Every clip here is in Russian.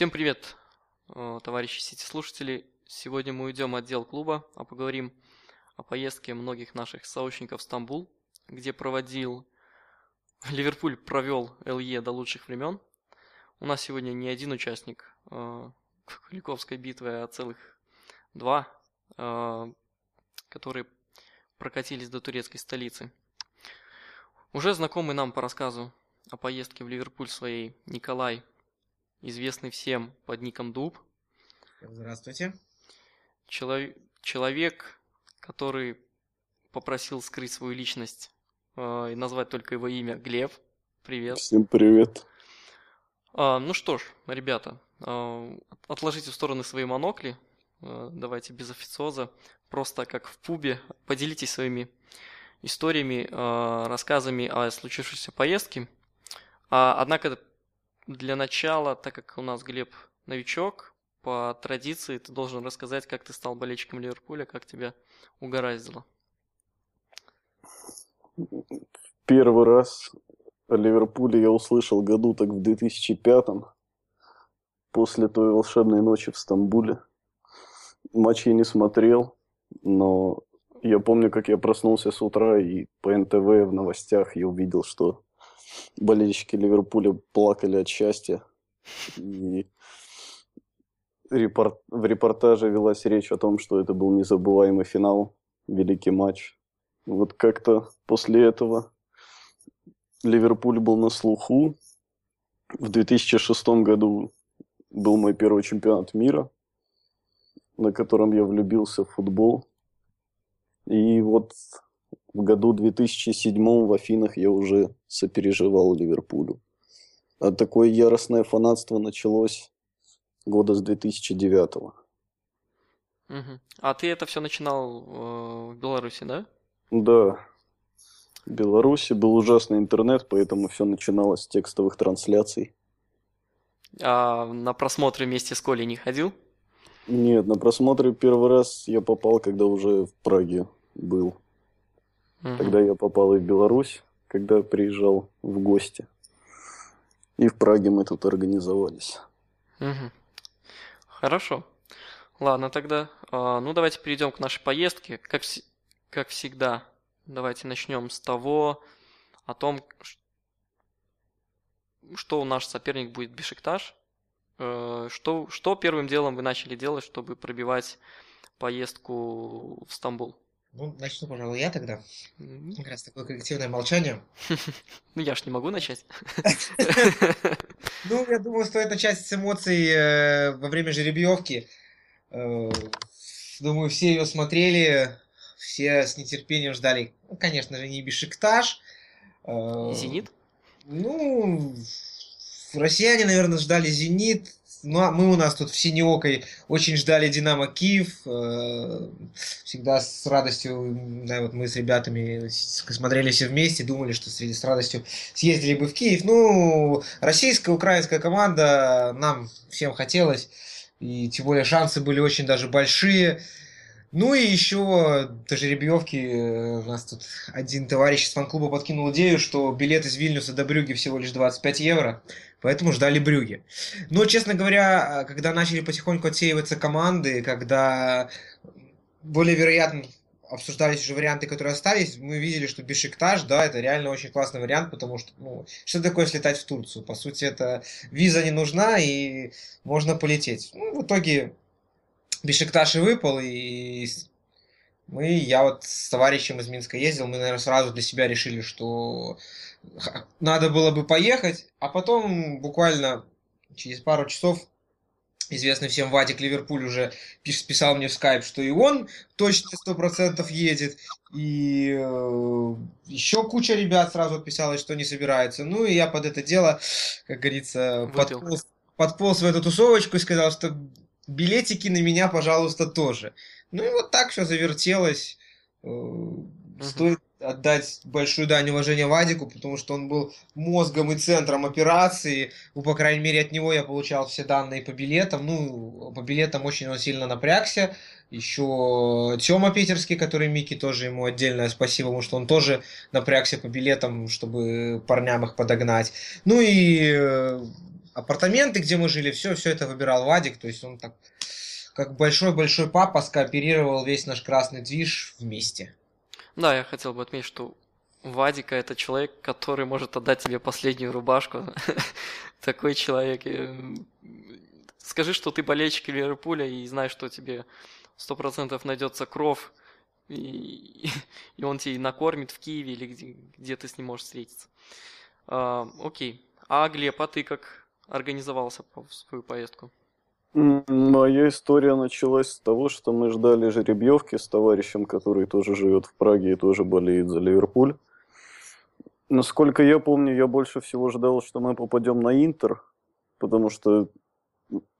Всем привет, э, товарищи сити-слушатели. Сегодня мы уйдем от дел клуба, а поговорим о поездке многих наших сообщников в Стамбул, где проводил Ливерпуль провел ЛЕ до лучших времен. У нас сегодня не один участник э, Куликовской битвы, а целых два, э, которые прокатились до турецкой столицы. Уже знакомый нам по рассказу о поездке в Ливерпуль своей Николай известный всем под ником Дуб. Здравствуйте. Челов... Человек, который попросил скрыть свою личность э, и назвать только его имя Глеб. Привет. Всем привет. А, ну что ж, ребята, э, отложите в стороны свои монокли. Э, давайте без официоза. Просто как в пубе. Поделитесь своими историями, э, рассказами о случившейся поездке. А, однако для начала, так как у нас Глеб новичок, по традиции ты должен рассказать, как ты стал болельщиком Ливерпуля, как тебя угораздило. Первый раз о Ливерпуле я услышал году так в 2005 после той волшебной ночи в Стамбуле. Матч я не смотрел, но я помню, как я проснулся с утра и по НТВ в новостях я увидел, что болельщики Ливерпуля плакали от счастья. И репорт... в репортаже велась речь о том, что это был незабываемый финал, великий матч. Вот как-то после этого Ливерпуль был на слуху. В 2006 году был мой первый чемпионат мира, на котором я влюбился в футбол. И вот в году 2007 в Афинах я уже сопереживал Ливерпулю. А такое яростное фанатство началось года с 2009. Угу. А ты это все начинал э, в Беларуси, да? Да. В Беларуси был ужасный интернет, поэтому все начиналось с текстовых трансляций. А на просмотры вместе с Колей не ходил? Нет, на просмотры первый раз я попал, когда уже в Праге был. Угу. Тогда я попал и в Беларусь, когда приезжал в гости. И в Праге мы тут организовались. Угу. Хорошо. Ладно, тогда. А, ну, давайте перейдем к нашей поездке. Как, как всегда, давайте начнем с того, о том, что наш соперник будет Бешикташ. Э, что, что первым делом вы начали делать, чтобы пробивать поездку в Стамбул? Ну, начну, пожалуй, я тогда. Как раз такое коллективное молчание. Ну, я ж не могу начать. Ну, я думаю, стоит начать с эмоций э, во время жеребьевки. Э, думаю, все ее смотрели, все с нетерпением ждали, ну, конечно же, не Бешикташ. Э, Зенит? Ну, россияне, наверное, ждали Зенит, ну, а мы у нас тут в Синеокой очень ждали Динамо Киев. Э, всегда с радостью, да, вот мы с ребятами смотрели все вместе, думали, что с радостью съездили бы в Киев. Ну, российская, украинская команда нам всем хотелось. И тем более шансы были очень даже большие. Ну и еще до жеребьевки э, нас тут один товарищ из фан-клуба подкинул идею, что билет из Вильнюса до Брюги всего лишь 25 евро, поэтому ждали Брюги. Но, честно говоря, когда начали потихоньку отсеиваться команды, когда более вероятно обсуждались уже варианты, которые остались, мы видели, что Бешикташ, да, это реально очень классный вариант, потому что, ну, что такое слетать в Турцию? По сути, это виза не нужна, и можно полететь. Ну, в итоге Бешикташ и выпал, и мы, я вот с товарищем из Минска ездил, мы, наверное, сразу для себя решили, что надо было бы поехать, а потом буквально через пару часов известный всем Вадик Ливерпуль уже писал мне в скайп, что и он точно сто процентов едет, и э, еще куча ребят сразу отписалась, что не собирается. Ну и я под это дело, как говорится, подполз, подполз в эту тусовочку и сказал, что билетики на меня, пожалуйста, тоже. Ну и вот так все завертелось. Угу. Стоит отдать большую дань уважения Вадику, потому что он был мозгом и центром операции. Ну, по крайней мере, от него я получал все данные по билетам. Ну, по билетам очень он сильно напрягся. Еще Тёма Питерский, который Мики, тоже ему отдельное спасибо, потому что он тоже напрягся по билетам, чтобы парням их подогнать. Ну и апартаменты, где мы жили, все, все это выбирал Вадик, то есть он так, как большой-большой папа, скооперировал весь наш красный движ вместе. Да, я хотел бы отметить, что Вадика это человек, который может отдать тебе последнюю рубашку. Такой человек. Скажи, что ты болельщик Ливерпуля и знаешь, что тебе сто процентов найдется кров, и, и он тебе накормит в Киеве или где, где ты с ним можешь встретиться. А, окей. А Глеб, а ты как организовался в свою поездку? Моя история началась с того, что мы ждали жеребьевки с товарищем, который тоже живет в Праге и тоже болеет за Ливерпуль. Насколько я помню, я больше всего ждал, что мы попадем на Интер, потому что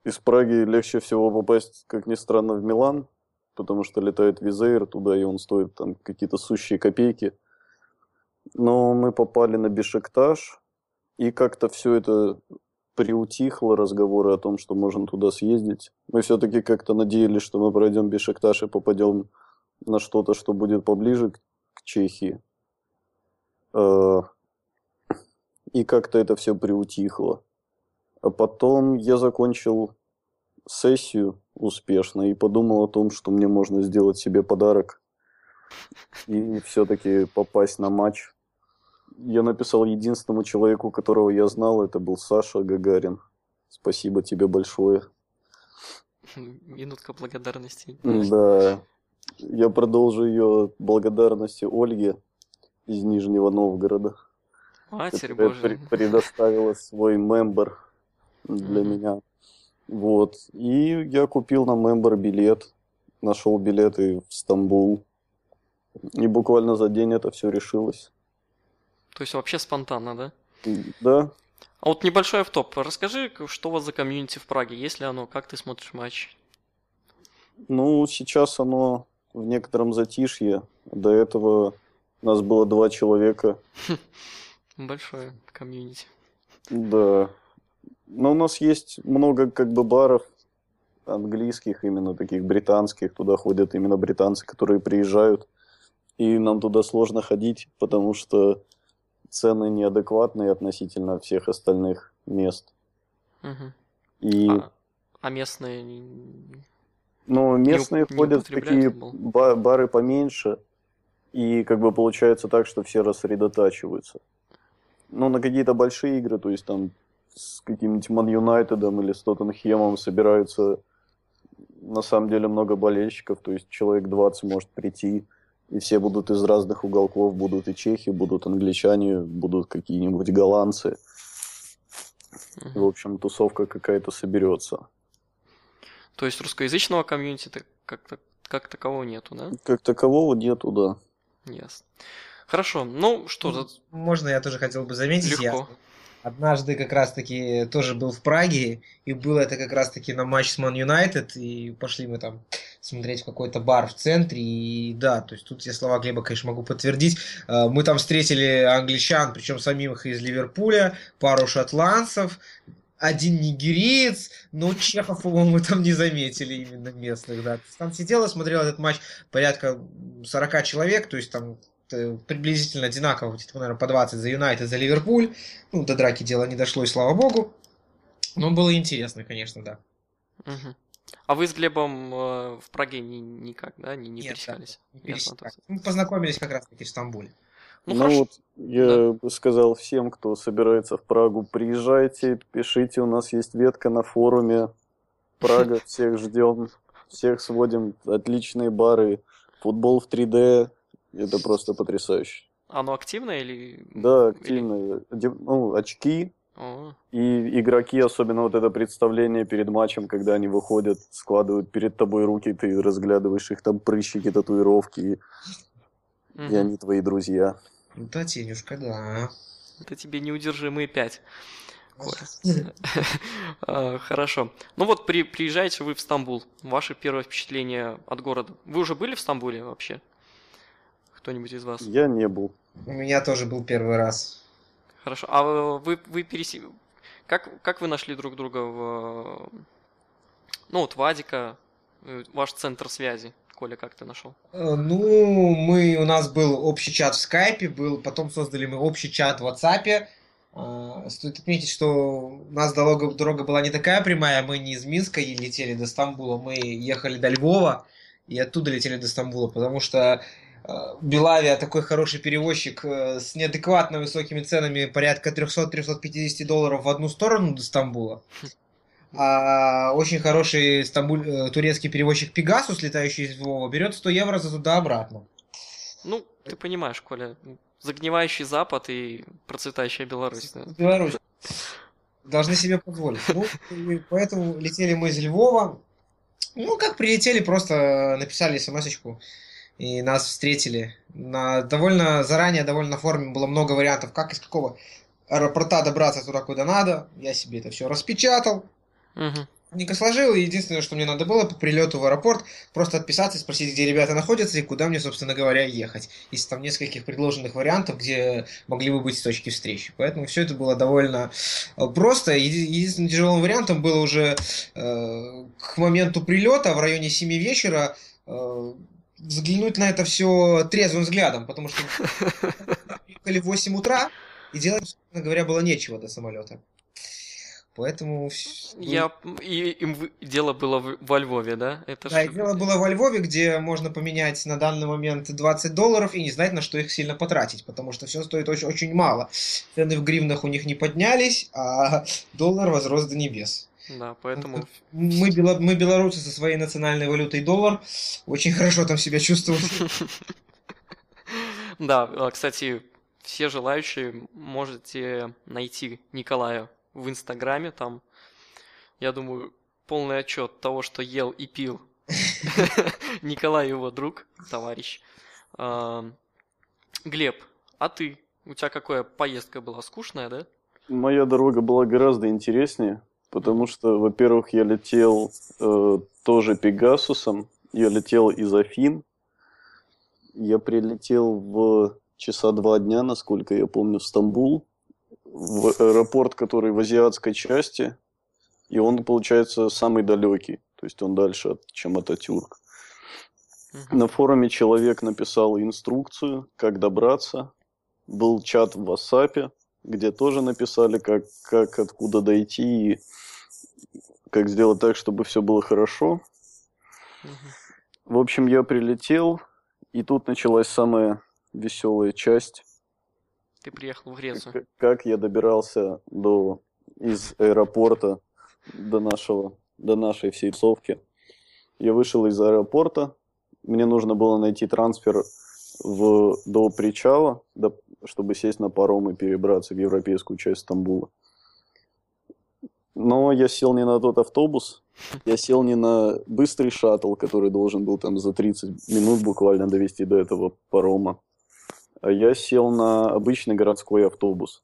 из Праги легче всего попасть, как ни странно, в Милан, потому что летает Визейр туда, и он стоит там какие-то сущие копейки. Но мы попали на Бешектаж, и как-то все это приутихло, разговоры о том, что можно туда съездить. Мы все-таки как-то надеялись, что мы пройдем Бешектаж и попадем на что-то, что будет поближе к Чехии. Э, и как-то это все приутихло. А потом я закончил сессию успешно и подумал о том, что мне можно сделать себе подарок и все-таки попасть на матч. Я написал единственному человеку, которого я знал, это был Саша Гагарин. Спасибо тебе большое. Минутка благодарности. Да. Я продолжу ее благодарности Ольге из Нижнего Новгорода. Матерь Божья. предоставила свой мембер для mm-hmm. меня. Вот. И я купил на мембер билет. Нашел билеты в Стамбул. И буквально за день это все решилось. То есть вообще спонтанно, да? Да. А вот небольшой автоп. Расскажи, что у вас за комьюнити в Праге? Есть ли оно? Как ты смотришь матч? Ну, сейчас оно в некотором затишье. До этого у нас было два человека. Большое комьюнити. Да. Но у нас есть много как бы баров английских, именно таких британских. Туда ходят именно британцы, которые приезжают. И нам туда сложно ходить, потому что цены неадекватные относительно всех остальных мест. Угу. И... А, а местные... Ну, местные не, ходят не в такие ба- бары поменьше, и как бы получается так, что все рассредотачиваются. Ну, на какие-то большие игры, то есть там с каким-нибудь Ман Юнайтедом или с Тоттенхемом собираются на самом деле много болельщиков, то есть человек 20 может прийти, и все будут из разных уголков, будут и чехи, будут англичане, будут какие-нибудь голландцы. И, в общем, тусовка какая-то соберется. То есть русскоязычного комьюнити как, -то, как такового нету, да? Как такового нету, да. Ясно. Хорошо, ну что за... Можно я тоже хотел бы заметить? Легко. Я однажды как раз-таки тоже был в Праге, и было это как раз-таки на матч с Ман Юнайтед, и пошли мы там смотреть в какой-то бар в центре, и да, то есть тут я слова Глеба, конечно, могу подтвердить. Э, мы там встретили англичан, причем самих из Ливерпуля, пару шотландцев, один нигериец, но чехов, по-моему, там не заметили именно местных, да. Там сидела, смотрела этот матч порядка 40 человек, то есть там э, приблизительно одинаково, где-то, наверное, по 20 за Юнайтед, за Ливерпуль. Ну, до драки дело не дошло, и слава богу. Но было интересно, конечно, да. Угу. А вы с Глебом э, в Праге ни, никак, да, не, не Нет, пересекались? Да, не пересекались. Мы познакомились как раз-таки в Стамбуле. Ну, ну вот я да. бы сказал всем, кто собирается в Прагу, приезжайте, пишите, у нас есть ветка на форуме. Прага, всех ждем, всех сводим, отличные бары, футбол в 3D, это просто потрясающе. Оно активное или... Да, активное. Или... Ну, очки. И игроки, особенно вот это представление перед матчем, когда они выходят, складывают перед тобой руки, ты разглядываешь их там прыщики, татуировки, угу. и они твои друзья. Да, Тенюшка, да. Это тебе неудержимые пять. А, хорошо. Ну вот при, приезжаете вы в Стамбул. Ваше первое впечатление от города. Вы уже были в Стамбуле вообще? Кто-нибудь из вас? Я не был. У меня тоже был первый раз. Хорошо. А вы, вы переси... Как, как вы нашли друг друга в... Ну вот Вадика, э, ваш центр связи? Коля, как ты нашел? Э, ну, мы, у нас был общий чат в скайпе, был, потом создали мы общий чат в WhatsApp, стоит отметить, что у нас дорога, дорога была не такая прямая, мы не из Минска летели до Стамбула, мы ехали до Львова и оттуда летели до Стамбула, потому что Белавия такой хороший перевозчик э, с неадекватно высокими ценами, порядка 300-350 долларов в одну сторону до Стамбула. А очень хороший стамбуль, э, турецкий перевозчик Пегасус, летающий из Львова, берет 100 евро за туда-обратно. Ну, ты понимаешь, Коля, загнивающий Запад и процветающая Беларусь. Да? Беларусь. Должны себе позволить. Ну, поэтому летели мы из Львова. Ну, как прилетели, просто написали смс-очку и нас встретили. На довольно заранее, довольно на форуме было много вариантов, как из какого аэропорта добраться туда, куда надо. Я себе это все распечатал. Угу. Ника сложил, и единственное, что мне надо было по прилету в аэропорт, просто отписаться и спросить, где ребята находятся и куда мне, собственно говоря, ехать. Из там нескольких предложенных вариантов, где могли бы быть точки встречи. Поэтому все это было довольно э, просто. Единственным тяжелым вариантом было уже э, к моменту прилета в районе 7 вечера э, взглянуть на это все трезвым взглядом, потому что ехали в 8 утра, и делать, собственно говоря, было нечего до самолета. Поэтому... Я... И, им дело было во Львове, да? Это да, ж... дело было во Львове, где можно поменять на данный момент 20 долларов и не знать, на что их сильно потратить, потому что все стоит очень, очень мало. Цены в гривнах у них не поднялись, а доллар возрос до небес. Да, поэтому... Мы, бело... мы белорусы со своей национальной валютой доллар очень хорошо там себя чувствуем. Да, а, кстати, все желающие можете найти Николая в Инстаграме, там, я думаю, полный отчет того, что ел и пил Николай его друг, товарищ. Глеб, а ты? У тебя какая поездка была? Скучная, да? Моя дорога была гораздо интереснее, потому что, во-первых, я летел э, тоже Пегасусом, я летел из Афин, я прилетел в часа два дня, насколько я помню, в Стамбул в аэропорт, который в азиатской части, и он, получается, самый далекий. То есть он дальше, чем Ататюрк. Угу. На форуме человек написал инструкцию, как добраться. Был чат в WhatsApp, где тоже написали, как, как откуда дойти и как сделать так, чтобы все было хорошо. Угу. В общем, я прилетел, и тут началась самая веселая часть. Ты приехал в Грецию. Как я добирался до из аэропорта до нашего до нашей всей тусовки. Я вышел из аэропорта, мне нужно было найти трансфер в, до причала, до, чтобы сесть на паром и перебраться в европейскую часть Стамбула. Но я сел не на тот автобус, я сел не на быстрый шаттл, который должен был там за 30 минут буквально довести до этого парома. А я сел на обычный городской автобус.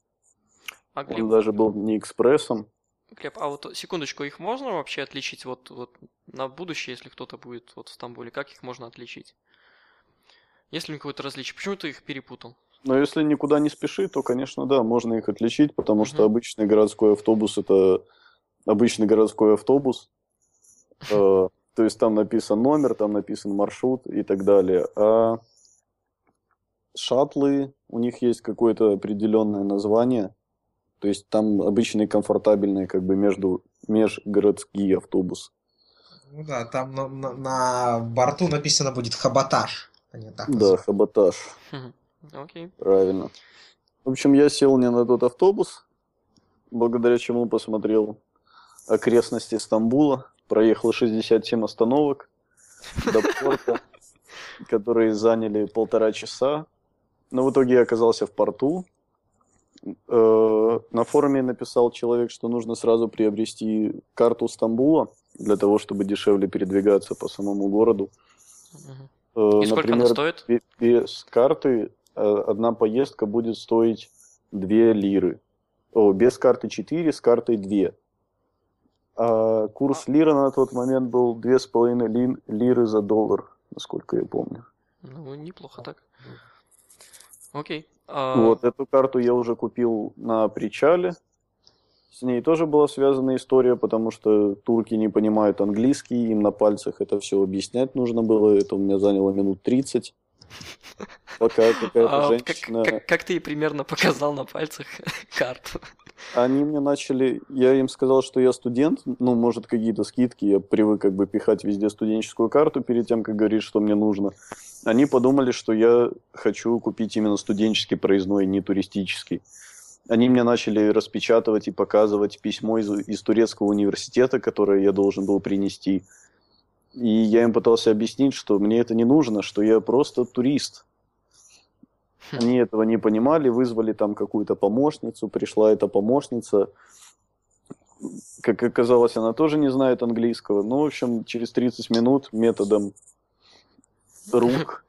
А, Глеб, Он даже был не экспрессом. Глеб, а вот секундочку, их можно вообще отличить вот, вот на будущее, если кто-то будет вот в Стамбуле? Как их можно отличить? Есть ли какое-то различие? Почему ты их перепутал? Но если никуда не спешить, то, конечно, да, можно их отличить, потому что обычный городской автобус это обычный городской автобус. Э, то есть там написан номер, там написан маршрут и так далее. А шаттлы, у них есть какое-то определенное название. То есть там обычные комфортабельные как бы между межгородские автобусы. Ну да, там на, на, на борту написано будет хаботаж. А не так да, хаботаж. Окей. Правильно. В общем, я сел не на тот автобус, благодаря чему посмотрел окрестности Стамбула, проехал 67 остановок до порта, которые заняли полтора часа. Но в итоге я оказался в порту. Э, на форуме написал человек, что нужно сразу приобрести карту Стамбула для того, чтобы дешевле передвигаться по самому городу. Угу. И сколько Например, она стоит? Без карты э, одна поездка будет стоить 2 лиры. О, без карты 4, с картой 2. А курс а лира на тот момент был 2,5 лиры за доллар, насколько я помню. Ну, неплохо так. Окей. А... Вот эту карту я уже купил на причале. С ней тоже была связана история, потому что турки не понимают английский, им на пальцах это все объяснять нужно было. Это у меня заняло минут 30. Пока какая-то А, как, женщина... как- как ты ей примерно показал на пальцах карту? Они мне начали... Я им сказал, что я студент, ну, может, какие-то скидки. Я привык как бы пихать везде студенческую карту перед тем, как говорить, что мне нужно. Они подумали, что я хочу купить именно студенческий проездной, не туристический. Они мне начали распечатывать и показывать письмо из, из турецкого университета, которое я должен был принести. И я им пытался объяснить, что мне это не нужно, что я просто турист. Они этого не понимали, вызвали там какую-то помощницу, пришла эта помощница. Как оказалось, она тоже не знает английского. Ну, в общем, через 30 минут методом рук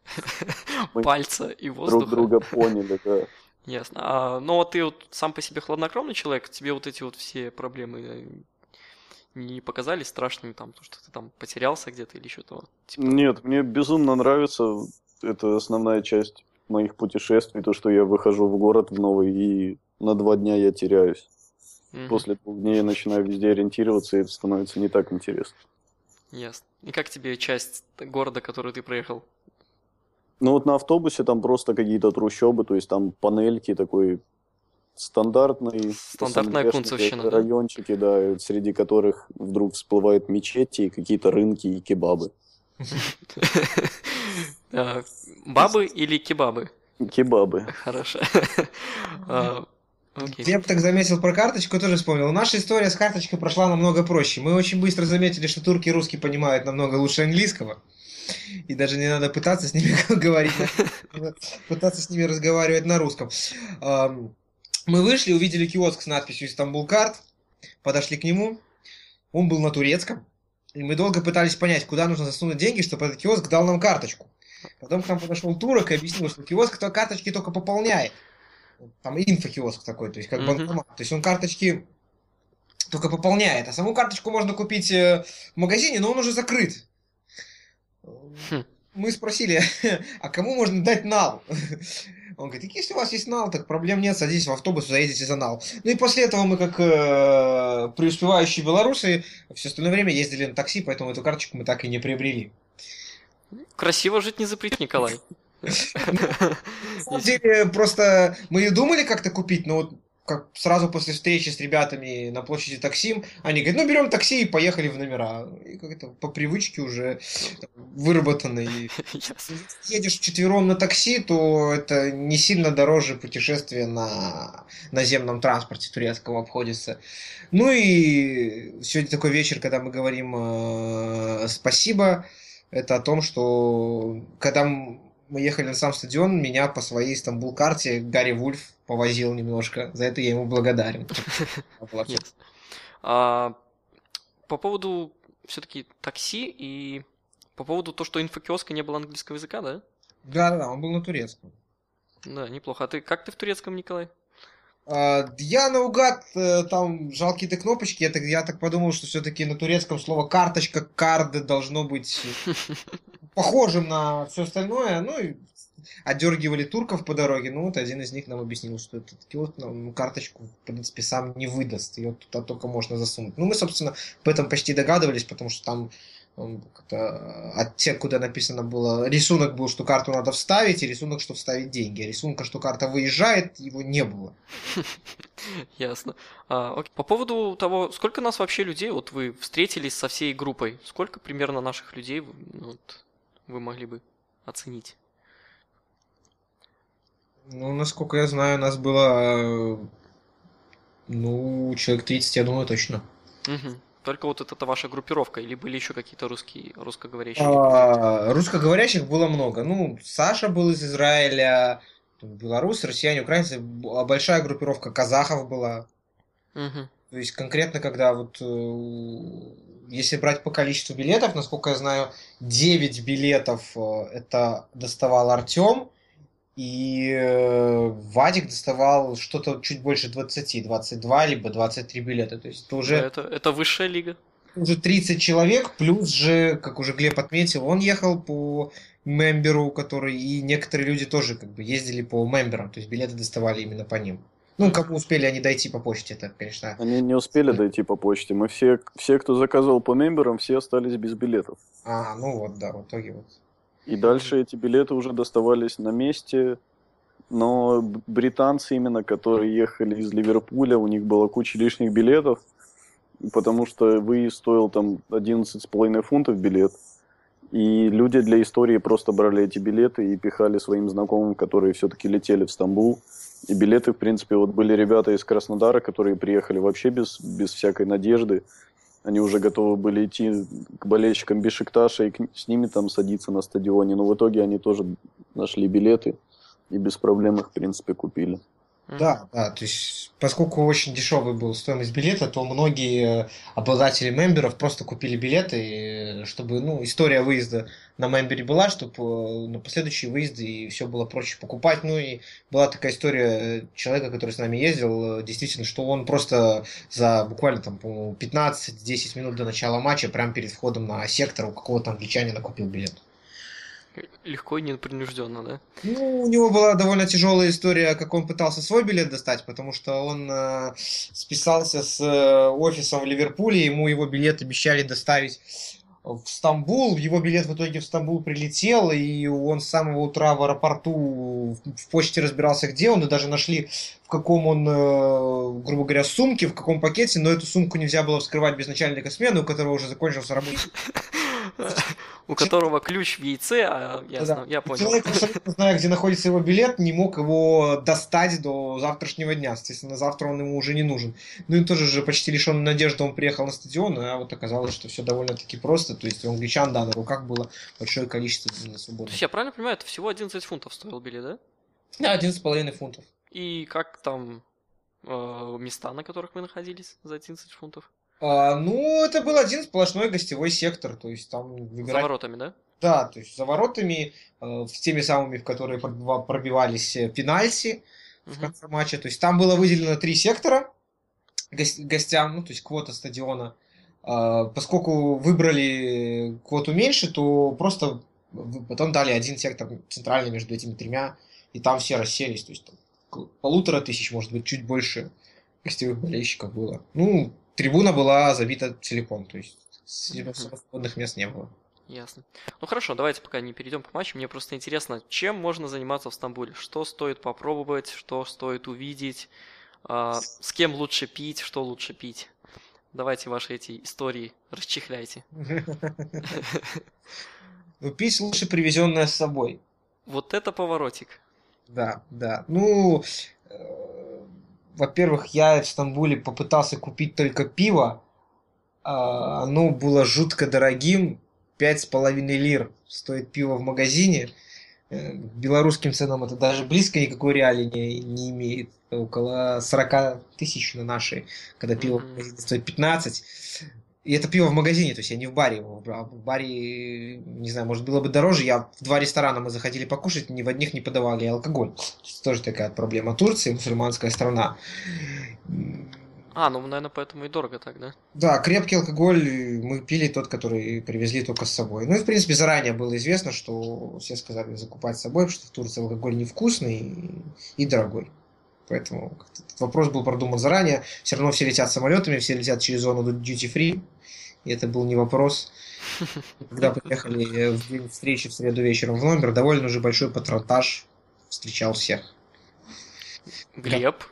Пальца и друг воздуха. друга поняли, да. Ясно. А, ну, вот ты вот сам по себе хладнокровный человек, тебе вот эти вот все проблемы не показались страшными, там, то, что ты там потерялся где-то или что-то вот, типа... Нет, мне безумно нравится, это основная часть моих путешествий, то, что я выхожу в город в новый, и на два дня я теряюсь. Мгм, После двух дней я начинаю везде ориентироваться, и это становится не так интересно. Ясно. И как тебе часть города, которую ты проехал? Ну вот на автобусе там просто какие-то трущобы, то есть там панельки такой стандартный Стандартная кунцевщина, да? райончики, да, и среди которых вдруг всплывают мечети, и какие-то рынки и кебабы. А, Бабы или кебабы? Кебабы. Хорошо. А, Окей. Я бы так заметил про карточку, тоже вспомнил. Наша история с карточкой прошла намного проще. Мы очень быстро заметили, что турки и русские понимают намного лучше английского. И даже не надо пытаться с ними говорить, пытаться с ними разговаривать на русском. Мы вышли, увидели киоск с надписью «Истамбул карт», подошли к нему. Он был на турецком. И мы долго пытались понять, куда нужно засунуть деньги, чтобы этот киоск дал нам карточку. Потом к нам подошел турок и объяснил, что киоск то карточки только пополняет. Там инфокиоск такой, то есть как Мгм. банкомат. То есть он карточки только пополняет. А саму карточку можно купить э, в магазине, но он уже закрыт. Хм. Мы спросили, а кому можно дать нал? Он говорит, если у вас есть нал, так проблем нет, садитесь в автобус, заедете за нал. Ну и после этого мы, как э, преуспевающие белорусы, все остальное время ездили на такси, поэтому эту карточку мы так и не приобрели. Красиво жить не запретит, Николай. На самом деле, просто мы и думали как-то купить, но вот как сразу после встречи с ребятами на площади Таксим, они говорят, ну берем такси и поехали в номера. И как-то по привычке уже выработано. И если едешь вчетвером на такси, то это не сильно дороже путешествия на наземном транспорте турецкого обходится. Ну и сегодня такой вечер, когда мы говорим э, спасибо, это о том, что когда мы ехали на сам стадион, меня по своей Стамбул-карте Гарри Вульф повозил немножко. За это я ему благодарен. А, По поводу все-таки такси и по поводу то, что инфокиоска не было английского языка, да? Да-да-да, он был на турецком. Да, неплохо. А ты как ты в турецком, Николай? А, Я наугад э, там жал какие-то кнопочки, я так, я так подумал, что все-таки на турецком слово карточка, кард должно быть похожим на все остальное. Ну и отдергивали турков по дороге. Ну вот один из них нам объяснил, что этот киоск нам карточку, в принципе, сам не выдаст. Ее туда только можно засунуть. Ну мы, собственно, об этом почти догадывались, потому что там как-то отсек, куда написано было, рисунок был, что карту надо вставить, и рисунок, что вставить деньги. А рисунка, что карта выезжает, его не было. Ясно. А. По поводу того, сколько нас вообще людей, вот вы встретились со всей группой, сколько примерно наших людей вы, могли бы оценить? Ну, насколько я знаю, нас было, э, ну, человек 30, я думаю, точно. Мгм. Только вот это, ваша группировка, или были еще какие-то русские, русскоговорящие? А, Русскоговорящих было много. Ну, Саша был из Израиля, белорусы, россияне, украинцы, б- большая группировка казахов была. Мгм. То есть конкретно, когда вот, э, если брать по количеству билетов, насколько я знаю, 9 билетов э, это доставал Артем, и э, Вадик доставал что-то чуть больше 20, 22 либо 23 билета. То есть это уже Да, это, это высшая лига. уже 30 человек, плюс же, как уже Глеб отметил, он ехал по мемберу, который, и некоторые люди тоже как бы ездили по мемберам, то есть билеты доставали именно по ним. Ну, кому успели они дойти по почте, это, конечно. Они не успели дойти по почте. Мы все, все, кто заказывал по мемберам, все остались без билетов. А, ну вот, да, в итоге вот. И дальше эти билеты уже доставались на месте, но британцы именно, которые ехали из Ливерпуля, у них была куча лишних билетов, потому что выезд стоил там 11,5 фунтов билет. И люди для истории просто брали эти билеты и пихали своим знакомым, которые все-таки летели в Стамбул. И билеты, в принципе, вот были ребята из Краснодара, которые приехали вообще без, без всякой надежды. Они уже готовы были идти к болельщикам Бешикташа и к- с ними там садиться на стадионе. Но в итоге они тоже нашли билеты и без проблем их, в принципе, купили. Да, да, то есть, поскольку очень дешевый был стоимость билета, то многие э, обладатели мемберов просто купили билеты, э, чтобы, ну, история выезда на мембере была, чтобы на последующие выезды и все было проще покупать. Ну и была такая история э, человека, который с нами ездил, э, действительно, что он просто за буквально там, по-моему, 15-10 минут до начала матча, прямо перед входом на сектор у какого-то англичанина купил билет. Легко и непринужденно, да? Ну, у него была довольно тяжелая история, как он пытался свой билет достать, потому что он э, списался с э, офисом в Ливерпуле, ему его билет обещали доставить в Стамбул, его билет в итоге в Стамбул прилетел, и он с самого утра в аэропорту в, почте разбирался, где он, и даже нашли, в каком он, э, грубо говоря, сумке, в каком пакете, но эту сумку нельзя было вскрывать без начальника смены, у которого уже закончился рабочий У которого ключ в яйце, а я, Да-да. знаю, я понял. Человек, абсолютно зная, где находится его билет, не мог его достать до завтрашнего дня. Соответственно, завтра он ему уже не нужен. Ну и тоже же почти лишенный надежды он приехал на стадион, а вот оказалось, что все довольно-таки просто. То есть у англичан, да, на руках было большое количество То свободных. есть я правильно понимаю, это всего 11 фунтов стоил билет, да? Да, 11,5 фунтов. И как там э, места, на которых вы находились за 11 фунтов? А, ну, это был один сплошной гостевой сектор, то есть там За выбирать... воротами, да? Да, то есть за воротами, э, в теми самыми, в которые пробива- пробивались э, пенальти, в Мгм. конце матча. То есть там было выделено три сектора гос- гостям, ну, то есть квота стадиона. А, Поскольку выбрали квоту меньше, то просто в- потом дали один сектор центральный между этими тремя, и там все расселись. То есть там полутора тысяч, может быть, чуть больше гостевых болельщиков было. Ну, трибуна была забита целиком, то есть свободных мест не было. Ясно. Ну хорошо, давайте пока не перейдем к матчу. Мне просто интересно, чем можно заниматься в Стамбуле? Что стоит попробовать, что стоит увидеть, а, с кем лучше пить, что лучше пить? Давайте ваши эти истории расчехляйте. Ну, пить лучше привезенное с собой. Вот это поворотик. Да, да. Ну, э, во-первых, я в Стамбуле попытался купить только пиво. А, оно было жутко дорогим. Пять с половиной лир стоит пиво в магазине. Э, К белорусским ценам это даже близко никакой реалии не, имеет. Около 40 тысяч на наши, когда пиво магазине стоит 15. И это пиво в магазине, то есть я не в баре его брал. В баре, не знаю, может было бы дороже. Я в два ресторана мы заходили покушать, ни в одних не подавали алкоголь. То есть тоже такая проблема. Турция, мусульманская страна. А, ну, наверное, поэтому и дорого так, да? Да, крепкий алкоголь мы пили тот, который привезли только с собой. Ну и, в принципе, заранее было известно, что все сказали закупать с собой, потому что в Турции алкоголь невкусный и дорогой. Поэтому этот вопрос был продуман заранее. Все равно все летят самолетами, все летят через зону duty free. И это был не вопрос. Когда приехали в день встречи в среду вечером в номер, довольно уже большой патронтаж встречал всех. Глеб,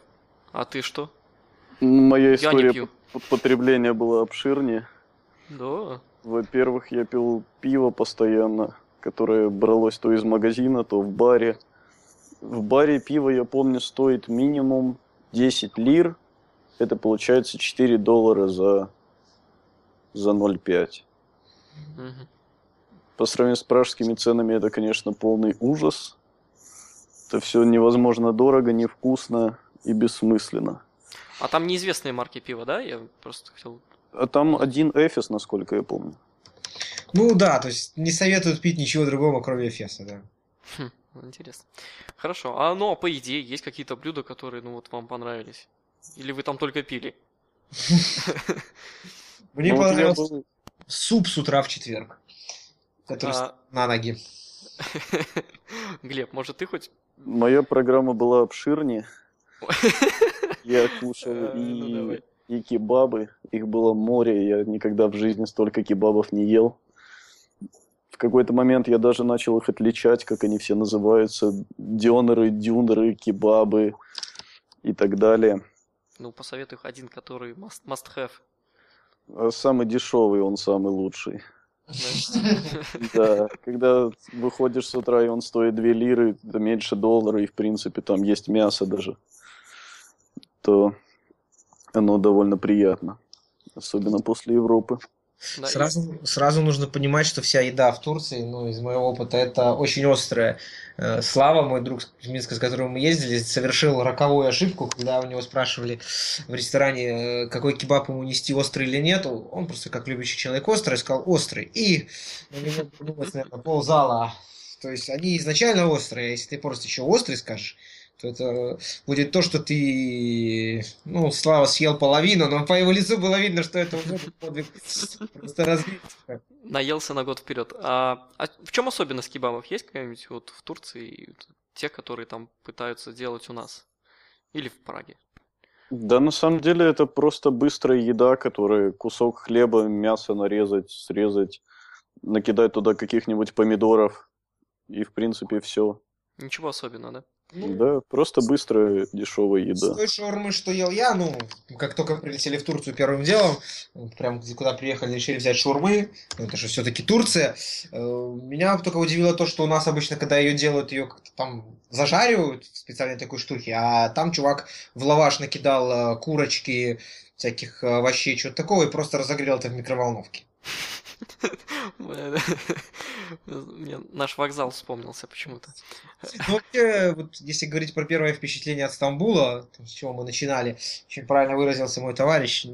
а ты что? Моя Я не история потребления была обширнее. Да. Во-первых, я пил пиво постоянно, которое бралось то из магазина, то в баре. В баре пиво, я помню, стоит минимум 10 лир. Это получается 4 доллара за, за 0,5. Мгм. По сравнению с пражскими ценами, это, конечно, полный ужас. Это все невозможно дорого, невкусно и бессмысленно. А там неизвестные марки пива, да? Я просто хотел... А там один Эфес, насколько я помню. Ну да, то есть не советуют пить ничего другого, кроме Эфеса, да. Хм, интересно. Хорошо. А ну, а по идее, есть какие-то блюда, которые, ну, вот вам понравились? Или вы там только пили? Мне Ну, понравился суп с утра в четверг, который А, на ноги. Глеб, может, ты хоть... Моя программа была обширнее. Я кушал Э, ну, и, и кебабы. Их было море. Я никогда в жизни столько кебабов не ел. В какой-то момент я даже начал их отличать, как они все называются. Дёнеры, дюнеры, кебабы и так далее. Ну, посоветую один, который must, must have. А самый дешевый, он самый лучший. Да, когда выходишь с утра, и он стоит 2 лиры, это меньше доллара, и, в принципе, там есть мясо даже, то оно довольно приятно. Особенно после Европы. Сразу, и... сразу нужно понимать, что вся еда в Турции, ну, из моего опыта, это очень острая. Э, Слава, мой друг из Минска, с которым мы ездили, совершил роковую ошибку, когда у него спрашивали в ресторане, э, какой кебаб ему нести, острый или нет. Он просто, как любящий человек, острый, сказал острый. И на него наверное, ползала. То есть они изначально острые, а если ты просто еще острый скажешь, это будет то, что ты, ну, Слава съел половину, но по его лицу было видно, что это уже подвиг просто развития. Наелся на год вперед. А, а в чем особенность кебабов? Есть какая-нибудь вот в Турции, те, которые там пытаются делать у нас? Или в Праге? Да, на самом деле это просто быстрая еда, которая кусок хлеба, мясо нарезать, срезать, накидать туда каких-нибудь помидоров, и в принципе все. Ничего особенного, да? Ну, да, просто быстрая, дешевая еда. С той шаурмы, что ел я, ну, как только прилетели в Турцию первым делом, прям куда приехали, решили взять шаурмы, это же все-таки Турция. Э, меня только удивило то, что у нас обычно, когда ее делают, ее как-то там зажаривают в специальной такой штуке, а там чувак в лаваш накидал э, курочки, всяких овощей, что-то такого, и просто разогрел это в микроволновке. Мне наш вокзал вспомнился почему-то. Ну, вообще, вот если говорить про первое впечатление от Стамбула, с чего мы начинали, очень правильно выразился мой товарищ,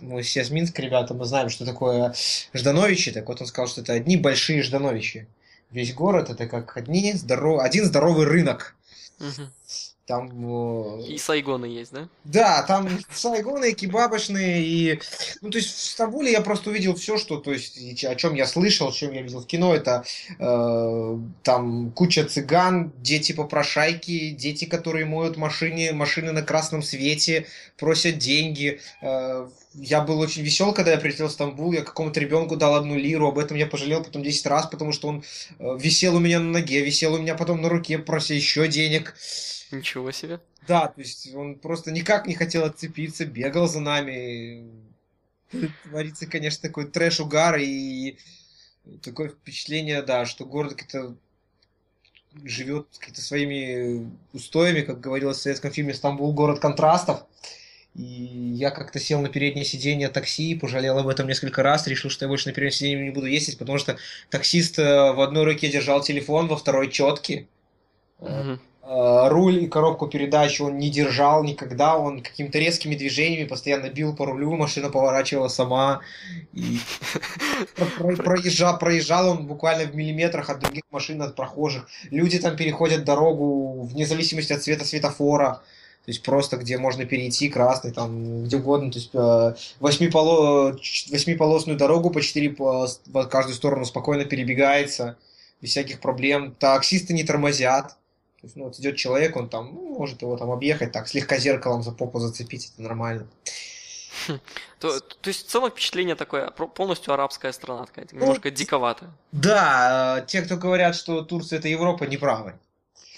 мы все из Минска, ребята, мы знаем, что такое Ждановичи, так вот он сказал, что это одни большие Ждановичи. Весь город это как одни здоров... один здоровый рынок. Угу. Там... Э, и сайгоны есть, да? Да, там сайгоны, кебабочные, и... Ну, то есть в Стамбуле я просто увидел все, что, то есть, о чем я слышал, о чем я видел в кино, это э, там куча цыган, дети-попрошайки, дети, которые моют машины, машины на красном свете, просят деньги. Э, я был очень весел, когда я прилетел в Стамбул, я какому-то ребенку дал одну лиру, об этом я пожалел потом 10 раз, потому что он э, висел у меня на ноге, висел у меня потом на руке, прося еще денег. Ничего себе. Да, то есть он просто никак не хотел отцепиться, бегал за нами. Творится, конечно, такой трэш-угар и такое впечатление, да, что город как-то живет какими-то своими устоями, как говорилось в советском фильме «Стамбул. Город контрастов». И я как-то сел на переднее сиденье такси, пожалел об этом несколько раз, решил, что я больше на переднее сиденье не буду ездить, потому что таксист э, в одной руке держал телефон, во второй четки. Mm-hmm. Э, руль и коробку передач он не держал никогда, он какими-то резкими движениями постоянно бил по рулю, машина поворачивала сама, и проезжал, проезжал он буквально в миллиметрах от других машин, от прохожих. Люди там переходят дорогу вне зависимости от цвета светофора, то есть просто где можно перейти, красный, там, где угодно, то есть э, восьмиполо... восьмиполосную дорогу по четыре по... в каждую сторону спокойно перебегается, без всяких проблем. Таксисты не тормозят, то есть, ну, вот идет человек, он там, ну, может его там объехать, так, слегка зеркалом за попу зацепить, это нормально. Хм. То, то есть целое впечатление такое, полностью арабская страна такая, ну, немножко диковатая. Да, те, кто говорят, что Турция это Европа, неправы.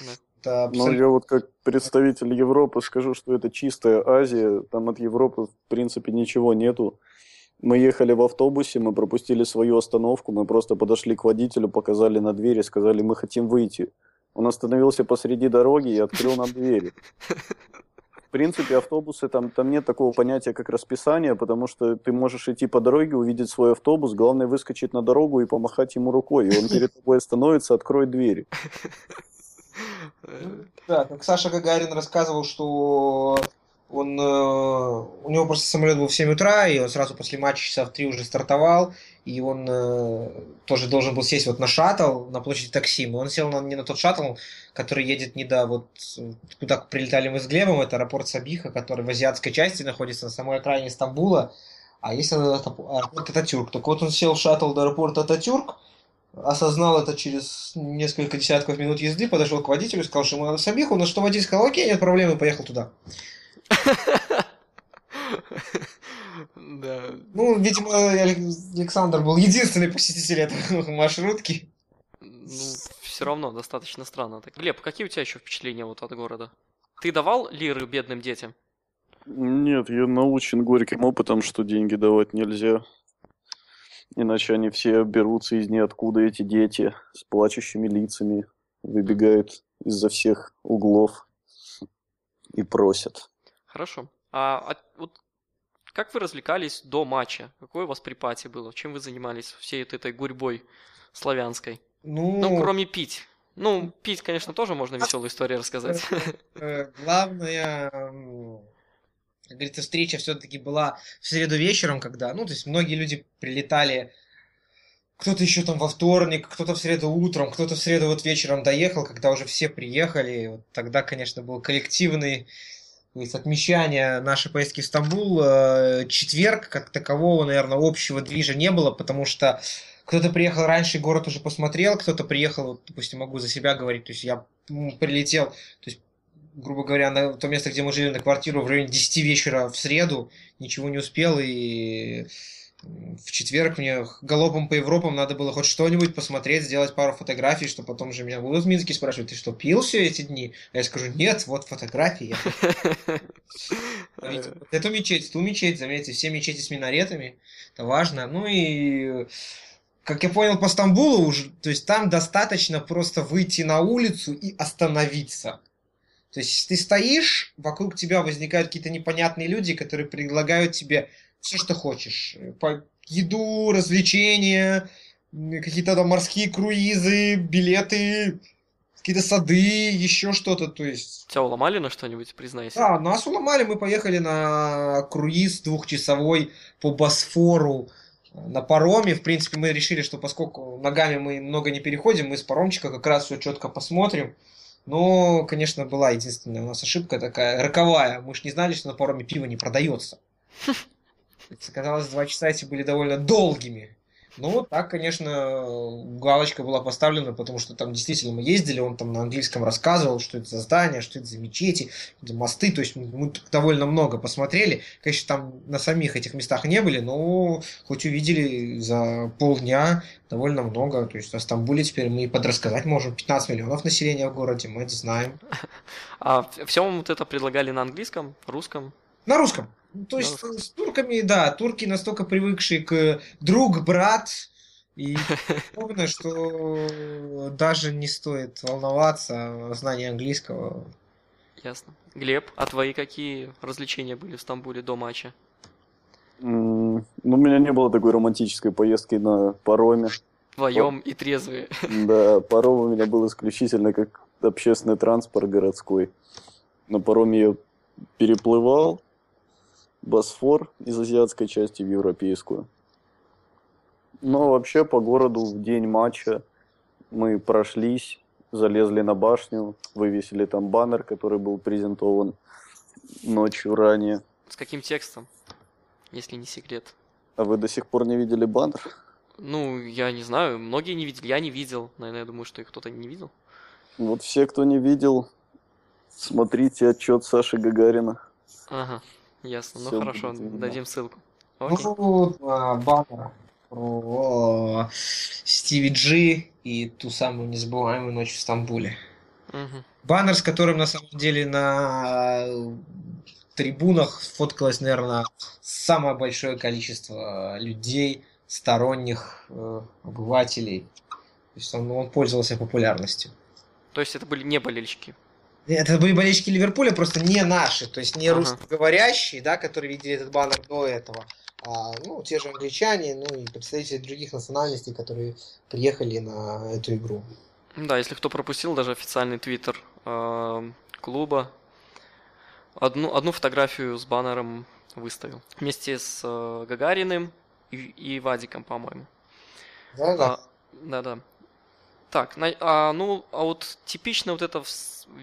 Да. Абсолютно... Ну, я вот как представитель Европы скажу, что это чистая Азия, там от Европы в принципе ничего нету. Мы ехали в автобусе, мы пропустили свою остановку, мы просто подошли к водителю, показали на двери, сказали, мы хотим выйти. Он остановился посреди дороги и открыл нам двери. В принципе, автобусы, там, там нет такого понятия, как расписание, потому что ты можешь идти по дороге, увидеть свой автобус, главное выскочить на дорогу и помахать ему рукой, и он перед тобой остановится, откроет двери. Да, как Саша Гагарин рассказывал, что он, э, у него просто самолет был в 7 утра, и он сразу после матча часа в 3 уже стартовал, и он э, тоже должен был сесть вот на шаттл на площади Таксим. И он сел на, не на тот шаттл, который едет не до вот куда прилетали мы с Глебом, это аэропорт Сабиха, который в азиатской части находится на самой окраине Стамбула, а есть аэропорт Ататюрк. Так вот он сел в шаттл до аэропорта Ататюрк, осознал это через несколько десятков минут езды, подошел к водителю, сказал, что ему надо Сабиху, на что водитель сказал, окей, нет проблем, и поехал туда. Да. Ну, видимо, Александр был единственный посетитель этой маршрутки. Ну, все равно достаточно странно. Так, Глеб, какие у тебя еще впечатления вот от города? Ты давал лиры бедным детям? Нет, я научен горьким опытом, что деньги давать нельзя. Иначе они все берутся из ниоткуда, эти дети с плачущими лицами, выбегают из-за всех углов и просят. Хорошо. А, а вот как вы развлекались до матча? Какое у вас припати было? Чем вы занимались всей вот этой гурьбой славянской? Ну, Ну, кроме пить. Ну, пить, конечно, тоже можно веселую историю рассказать. э, главная, м, как говорится, встреча все-таки была в среду вечером, когда, ну, то есть многие люди прилетали, кто-то еще там во вторник, кто-то в среду утром, кто-то в среду вот вечером доехал, когда уже все приехали. Вот тогда, конечно, был коллективный есть отмечание нашей поездки в Стамбул. Э, Четверг, как такового, наверное, общего движа не было, потому что кто-то приехал раньше, город уже посмотрел, кто-то приехал, вот, допустим, могу за себя говорить, то есть я прилетел, то есть, грубо говоря, на то место, где мы жили, на квартиру в районе 10 вечера в среду, ничего не успел, и в четверг мне галопом по Европам надо было хоть что-нибудь посмотреть, сделать пару фотографий, что потом же меня будут в Минске спрашивать, ты что, пил все эти дни? А я скажу, нет, вот фотографии. Эту мечеть, ту мечеть, заметьте, все мечети с минаретами, это важно. Ну и, как я понял по Стамбулу уже, то есть там достаточно просто выйти на улицу и остановиться. То есть ты стоишь, вокруг тебя возникают какие-то непонятные люди, которые предлагают тебе все, что хочешь. По еду, развлечения, какие-то там морские круизы, билеты, какие-то сады, еще что-то. То есть Тебя уломали на что-нибудь, признайся? да, нас уломали, мы поехали на круиз двухчасовой по Босфору на пароме. В принципе, мы решили, что поскольку ногами мы много не переходим, мы с паромчика как раз все четко посмотрим. Но, конечно, была единственная у нас ошибка такая роковая. Мы же не знали, что на пароме пиво не продается. Оказалось, два часа эти были довольно долгими. Ну, так, конечно, галочка была поставлена, потому что там действительно мы ездили, он там на английском рассказывал, что это за здание, что это за мечети, за мосты, то есть мы, мы довольно много посмотрели. Конечно, там на самих этих местах не были, но хоть увидели за полдня довольно много. То есть о Стамбуле теперь мы и подрассказать можем. 15 миллионов населения в городе, мы это знаем. А все вам вот это предлагали на английском, русском? На русском. Ну, То есть На с турками, да, турки настолько привыкшие к друг, брат и подобное, что даже не стоит волноваться о знании английского. Ясно. Глеб, а твои какие развлечения были в Стамбуле до матча? М, Ну, у меня не было такой романтической поездки на пароме. Вдвоем и трезвые. Да, паром у меня был исключительно как общественный транспорт городской. На пароме я переплывал Босфор из азиатской части в европейскую. Но вообще по городу в день матча мы прошлись, залезли на башню, вывесили там баннер, который был презентован ночью ранее. С каким текстом? Если не секрет. А вы до сих пор не видели баннер? Ну, я не знаю, многие не видели, я не видел. Наверное, я думаю, что и кто-то не видел. Вот все, кто не видел, смотрите отчет Саши Гагарина. Ага, ясно. Ну хорошо, дадим ссылку. Окей. Ну, а, баннер про Стиви Джи и ту самую незабываемую ночь в Стамбуле. Мгм. Баннер, с которым на самом деле на трибунах сфоткалось, наверное, самое большое количество людей, сторонних э, обывателей. То есть он, он пользовался популярностью. То есть это были не болельщики. Это были болельщики Ливерпуля, просто не наши, то есть не Ага. русскоговорящие, да, которые видели этот баннер до этого, а, ну, те же англичане, ну, и представители других национальностей, которые приехали на эту игру. Да, если кто пропустил, даже официальный твиттер э, клуба одну, одну фотографию с баннером выставил. Вместе с э, Гагариным и, и Вадиком, по-моему. Да-да. А, Да-да. Так, на- а, ну, а вот типично вот это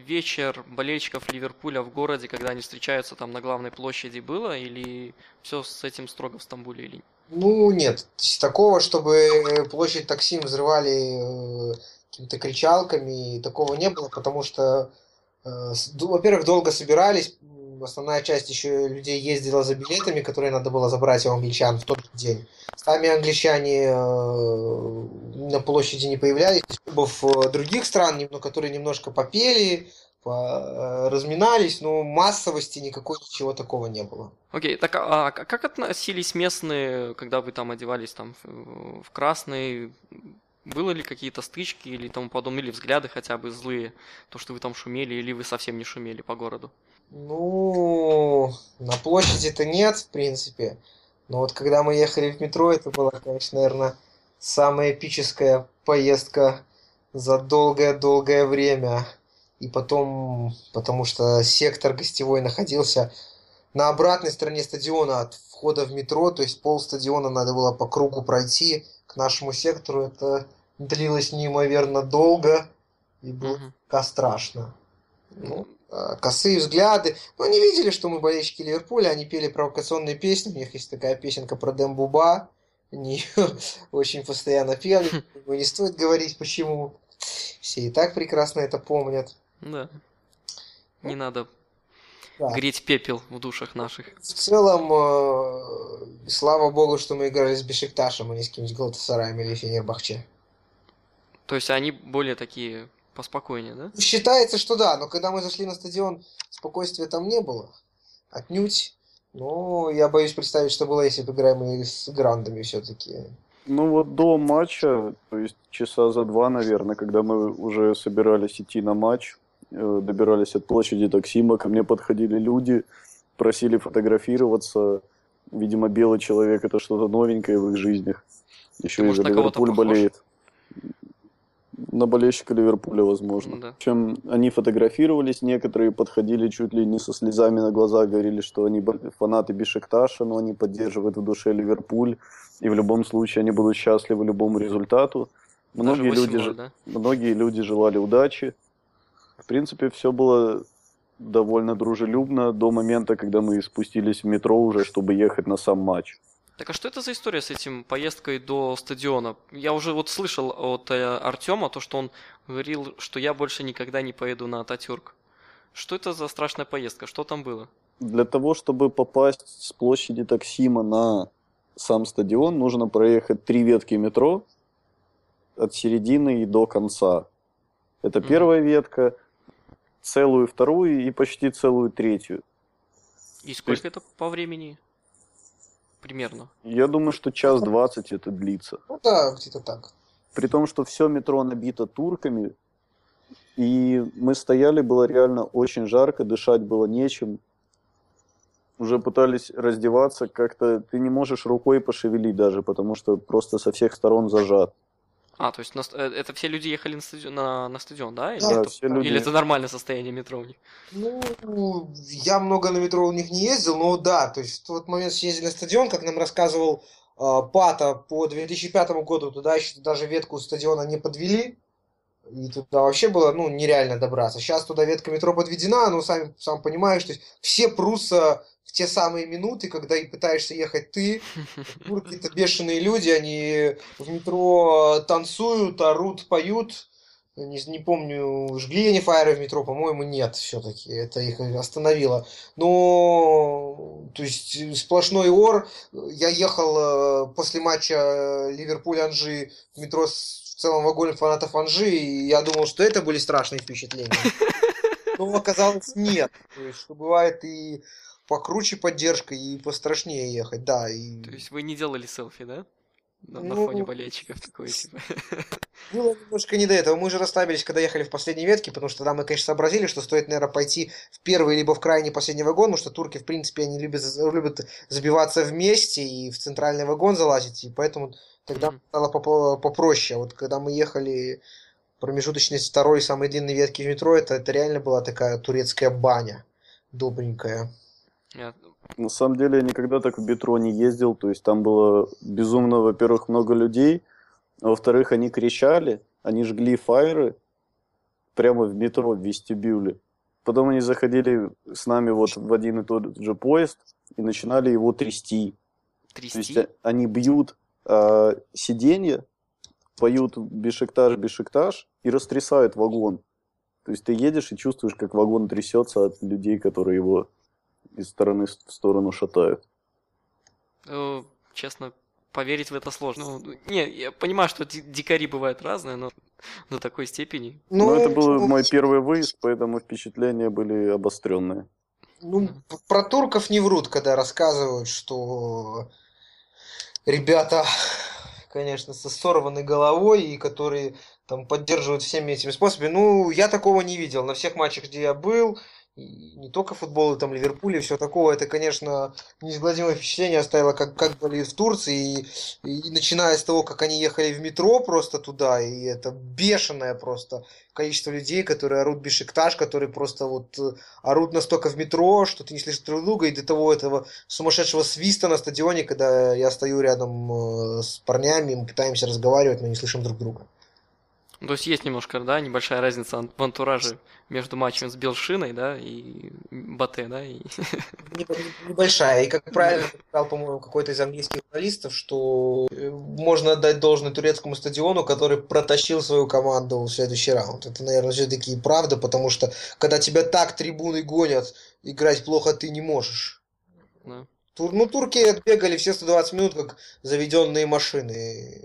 вечер болельщиков Ливерпуля в городе, когда они встречаются там на главной площади, было? Или все с этим строго в Стамбуле? Или... Ну, нет, такого, чтобы площадь Таксим взрывали э, какими-то кричалками, такого не было, потому что, э, во-первых, долго собирались, основная часть еще людей ездила за билетами, которые надо было забрать у англичан в тот день. Сами англичане э, на площади не появлялись. Клубов э, других стран, но которые немножко попели, по, разминались, но массовости никакой ничего такого не было. Окей, okay, так а как относились местные, когда вы там одевались там в красный? Было ли какие-то стычки или тому подобное, или взгляды хотя бы злые, то, что вы там шумели, или вы совсем не шумели по городу? Ну, на площади-то нет, в принципе. Но вот когда мы ехали в метро, это была, конечно, наверное, самая эпическая поездка за долгое-долгое время. И потом, потому что сектор гостевой находился на обратной стороне стадиона от входа в метро, то есть пол стадиона надо было по кругу пройти к нашему сектору. Это длилось неимоверно долго и было угу. страшно. Ну, косые взгляды. Но они видели, что мы болельщики Ливерпуля, они пели провокационные песни. У них есть такая песенка про Дембуба. Они очень постоянно пели. Не стоит говорить, почему. Все и так прекрасно это помнят. Да. Не надо да. греть пепел в душах наших. В целом, э, слава богу, что мы играли с Бешикташем, а не с кем-нибудь Галатасараем или Фенербахче. То есть они более такие поспокойнее, да? Считается, что да, но когда мы зашли на стадион, спокойствия там не было. Отнюдь. Но я боюсь представить, что было, если бы играем мы с грандами все-таки. Ну вот до матча, то есть часа за два, наверное, когда мы уже собирались идти на матч, э, добирались от площади Таксима, ко мне подходили люди, просили фотографироваться. Видимо, белый человек это что-то новенькое в их жизнях. Еще Ты, и за Ливерпуль болеет на болельщика Ливерпуля, возможно. Да. Чем они фотографировались, некоторые подходили чуть ли не со слезами на глазах, говорили, что они фанаты Бишекташа, но они поддерживают в душе Ливерпуль, и в любом случае они будут счастливы любому результату. Многие люди, год, да? многие люди желали удачи. В принципе, все было довольно дружелюбно до момента, когда мы спустились в метро уже, чтобы ехать на сам матч. Так а что это за история с этим поездкой до стадиона? Я уже вот слышал от э, Артема то, что он говорил, что я больше никогда не поеду на Ататюрк. Что это за страшная поездка? Что там было? Для того, чтобы попасть с площади Таксима на сам стадион, нужно проехать три ветки метро от середины и до конца. Это mm. первая ветка, целую вторую и почти целую третью. И сколько есть... это по времени? Примерно? Я думаю, что час двадцать это длится. Ну да, где-то так. При том, что все метро набито турками, и мы стояли, было реально очень жарко, дышать было нечем. Уже пытались раздеваться, как-то ты не можешь рукой пошевелить даже, потому что просто со всех сторон зажат. А, то есть на, э, это все люди ехали на стадион, на, на стадион да? Или, да, это, все люди... или это нормальное состояние метро у них? Ну, я много на метро у них не ездил, но да, то есть в тот момент съездили на стадион, как нам рассказывал э, Пата по 2005 году, туда еще даже ветку стадиона не подвели, и туда вообще было ну, нереально добраться. Сейчас туда ветка метро подведена, но сами, сам понимаешь, то есть все прутся те самые минуты, когда и пытаешься ехать ты, какие-то бешеные люди, они в метро танцуют, орут, поют. Не, не помню, жгли они фаеры в метро, по-моему, нет, все-таки. Это их остановило. Но, то есть, сплошной ор. Я ехал э, после матча Ливерпуль-Анжи в метро с целым вагоном фанатов Анжи, и я думал, что это были страшные впечатления. Но оказалось нет. То есть, что бывает и покруче поддержка и пострашнее ехать, да. И... То есть вы не делали селфи, да? На, ну, на фоне болельщиков такое типа. Было немножко не до этого. Мы же расслабились, когда ехали в последней ветке, потому что тогда мы, конечно, сообразили, что стоит, наверное, пойти в первый либо в крайний последний вагон, потому что турки, в принципе, они любят, любят забиваться вместе и в центральный вагон залазить, и поэтому тогда mm-hmm. стало попроще. Вот когда мы ехали промежуточной второй самой длинной ветки в метро, это, это реально была такая турецкая баня добренькая. Я... На самом деле я никогда так в метро не ездил, то есть там было безумно, во-первых, много людей, а во-вторых, они кричали, они жгли фаеры прямо в метро, в вестибюле. Потом они заходили с нами вот в один и тот же поезд и начинали его трясти. Трясти? То есть они бьют э, сиденье, поют бешектаж, бешектаж и растрясают вагон. То есть ты едешь и чувствуешь, как вагон трясется от людей, которые его из стороны в сторону шатает. Э, честно, поверить в это сложно. Ну, не, я понимаю, что дикари бывают разные, но до такой степени. Ну, ну это был ну, мой первый выезд, поэтому впечатления были обостренные. Ну, про турков не врут, когда рассказывают, что ребята, конечно, со сорванной головой и которые там поддерживают всеми этими способами. Ну, я такого не видел. На всех матчах, где я был, и не только футбол, там Ливерпуль и все такого, это, конечно, неизгладимое впечатление оставило, как, как были в Турции, и, и начиная с того, как они ехали в метро просто туда, и это бешеное просто количество людей, которые орут Бешикташ, которые просто вот э, орут настолько в метро, что ты не слышишь друг друга, и до того этого сумасшедшего свиста на стадионе, когда я стою рядом э, с парнями, мы пытаемся разговаривать, но не слышим друг друга. Ну, то есть есть немножко, да, небольшая разница в антураже между матчем с Белшиной, да, и Батэ, да, и... Небольшая. И, как правильно сказал, по-моему, какой-то из английских журналистов, что э, можно отдать должное турецкому стадиону, который протащил свою команду в следующий раунд. Это, наверное, все-таки правда, потому что когда тебя так трибуны гонят, играть плохо ты не можешь. Да. Тур, ну, турки отбегали все 120 минут, как заведенные машины.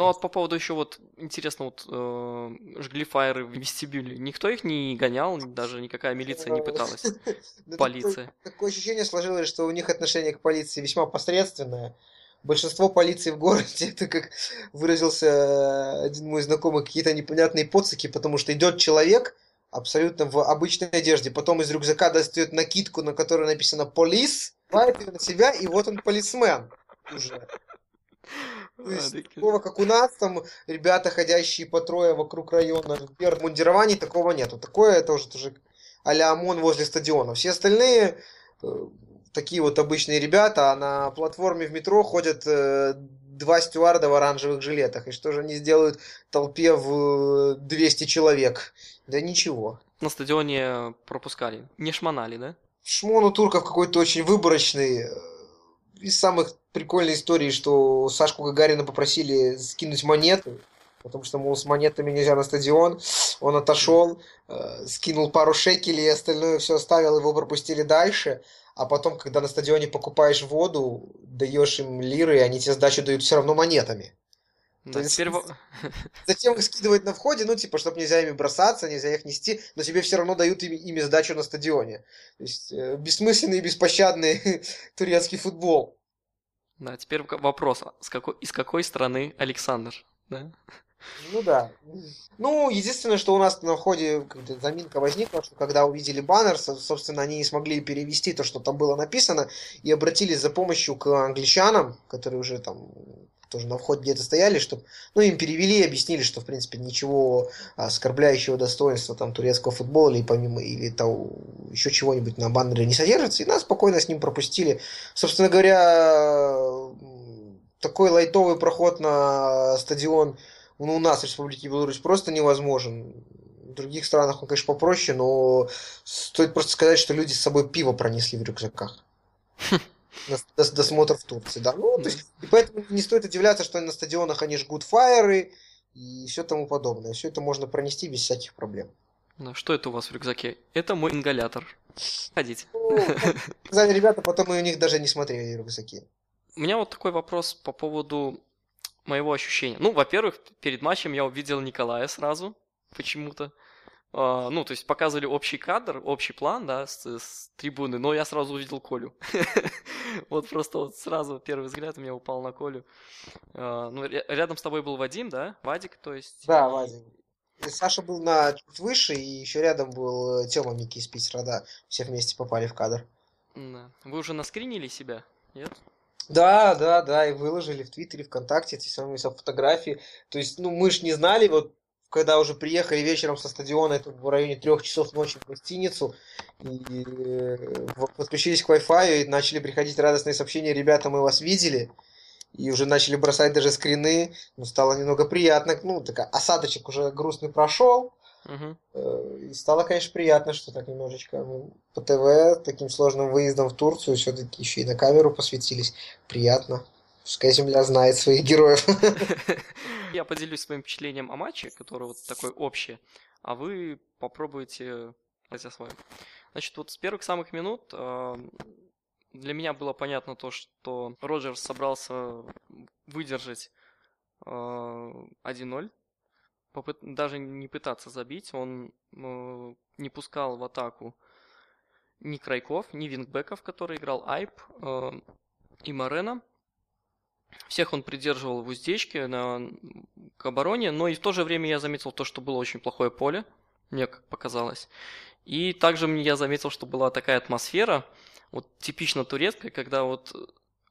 Ну вот по поводу еще вот интересно, вот э, жгли фаеры в вестибюле. Никто их не гонял, даже никакая милиция не пыталась. Полиция. Такое ощущение сложилось, что у них отношение к полиции весьма посредственное. Большинство полиции в городе, это как выразился один мой знакомый, какие-то непонятные поцики, потому что идет человек абсолютно в обычной одежде, потом из рюкзака достает накидку, на которой написано «Полис», ее на себя, и вот он полисмен уже. То есть, такого, как у нас, там, ребята, ходящие по трое вокруг района, в мундирований, такого нету. Такое тоже тоже а-ля ОМОН возле стадиона. Все остальные э, такие вот обычные ребята, а на платформе в метро ходят э, два стюарда в оранжевых жилетах. И что же они сделают толпе в 200 человек? Да ничего. На стадионе пропускали. Не шмонали, да? Шмон у турков какой-то очень выборочный из самых прикольных историй, что Сашку Гагарина попросили скинуть монеты, потому что, мол, с монетами нельзя на стадион. Он отошел, э, скинул пару шекелей, и остальное все оставил, его пропустили дальше. А потом, когда на стадионе покупаешь воду, даешь им лиры, они тебе сдачу дают все равно монетами. Да, То есть, теперь... Затем их скидывают на входе, ну, типа, чтобы нельзя ими бросаться, нельзя их нести, но тебе все равно дают ими, ими сдачу на стадионе. То есть, э, бессмысленный и беспощадный турецкий футбол. Да, теперь вопрос, с какой, из какой страны Александр? Да? Ну да. Ну, единственное, что у нас на входе заминка возникла, что когда увидели баннер, собственно, они не смогли перевести то, что там было написано, и обратились за помощью к англичанам, которые уже там тоже на входе где-то стояли, чтобы, ну, им перевели и объяснили, что, в принципе, ничего оскорбляющего достоинства там турецкого футбола или помимо, или того, еще чего-нибудь на баннере не содержится, и нас спокойно с ним пропустили. Собственно говоря, такой лайтовый проход на стадион ну, у нас в Республике Беларусь просто невозможен. В других странах он, конечно, попроще, но стоит просто сказать, что люди с собой пиво пронесли в рюкзаках. досмотр в Турции, да. Ну, то есть, и поэтому не стоит удивляться, что на стадионах они жгут фаеры и все тому подобное. Все это можно пронести без всяких проблем. Ну, что это у вас в рюкзаке? Это мой ингалятор. Ходите. Ну, сказали ребята, потом мы у них даже не смотрели рюкзаки. У меня вот такой вопрос по поводу моего ощущения. Ну, во-первых, перед матчем я увидел Николая сразу, почему-то. Uh, ну, то есть показывали общий кадр, общий план, да, с, с трибуны, но я сразу увидел Колю. вот просто вот сразу первый взгляд у меня упал на Колю. Uh, ну, рядом с тобой был Вадим, да? Вадик, то есть. Да, Вадим. И Саша был на чуть выше, и еще рядом был э, Тёма Мики из Питера, да. Все вместе попали в кадр. Вы уже наскринили себя, нет? Да, да, да, и выложили в Твиттере, ВКонтакте эти самые фотографии. То есть, ну, мы ж не знали, вот когда уже приехали вечером со стадиона, это в районе трех часов ночи в гостиницу, и э, подключились к Wi-Fi, и начали приходить радостные сообщения, ребята, мы вас видели, и уже начали бросать даже скрины, ну, стало немного приятно, ну, такая, осадочек уже грустный прошел, uh и стало, конечно, приятно, что так немножечко мы по ТВ таким сложным выездом в Турцию все-таки еще и на камеру посвятились, приятно. Пускай земля знает своих героев. Я поделюсь своим впечатлением о матче, которое вот такое общее, а вы попробуйте сказать о. Значит, вот с первых самых минут э, для меня было понятно то, что Роджерс собрался выдержать э, 1-0, попыт... даже не пытаться забить. Он э, не пускал в атаку ни Крайков, ни Вингбеков, который играл Айп, и Морена. Всех он придерживал в уздечке на, к обороне, но и в то же время я заметил то, что было очень плохое поле, мне как показалось. И также я заметил, что была такая атмосфера, вот типично турецкая, когда вот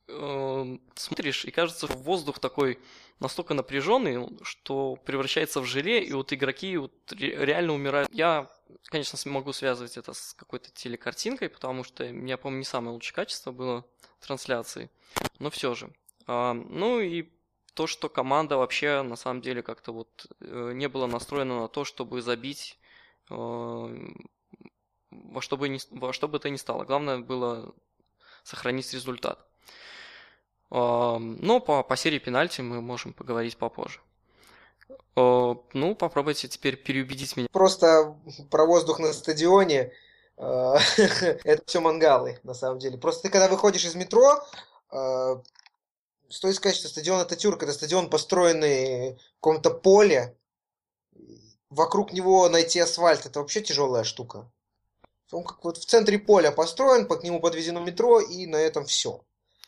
э, смотришь, и кажется, воздух такой настолько напряженный, что превращается в желе, и вот игроки вот реально умирают. Я, конечно, могу связывать это с какой-то телекартинкой, потому что меня, по-моему, не самое лучшее качество было трансляции, но все же. А, ну и то, что команда вообще на самом деле как-то вот э, не была настроена на то, чтобы забить э, во что бы, ни, во что бы то ни стало. Главное было сохранить результат. А, но по, по серии пенальти мы можем поговорить попозже. А, ну, попробуйте теперь переубедить меня. Просто про воздух на стадионе это все мангалы, на самом деле. Просто ты когда выходишь из метро, стоит сказать, что стадион Ататюрк это стадион, построенный в каком-то поле. Вокруг него найти асфальт это вообще тяжелая штука. Он как вот в центре поля построен, по к нему подвезено метро, и на этом все.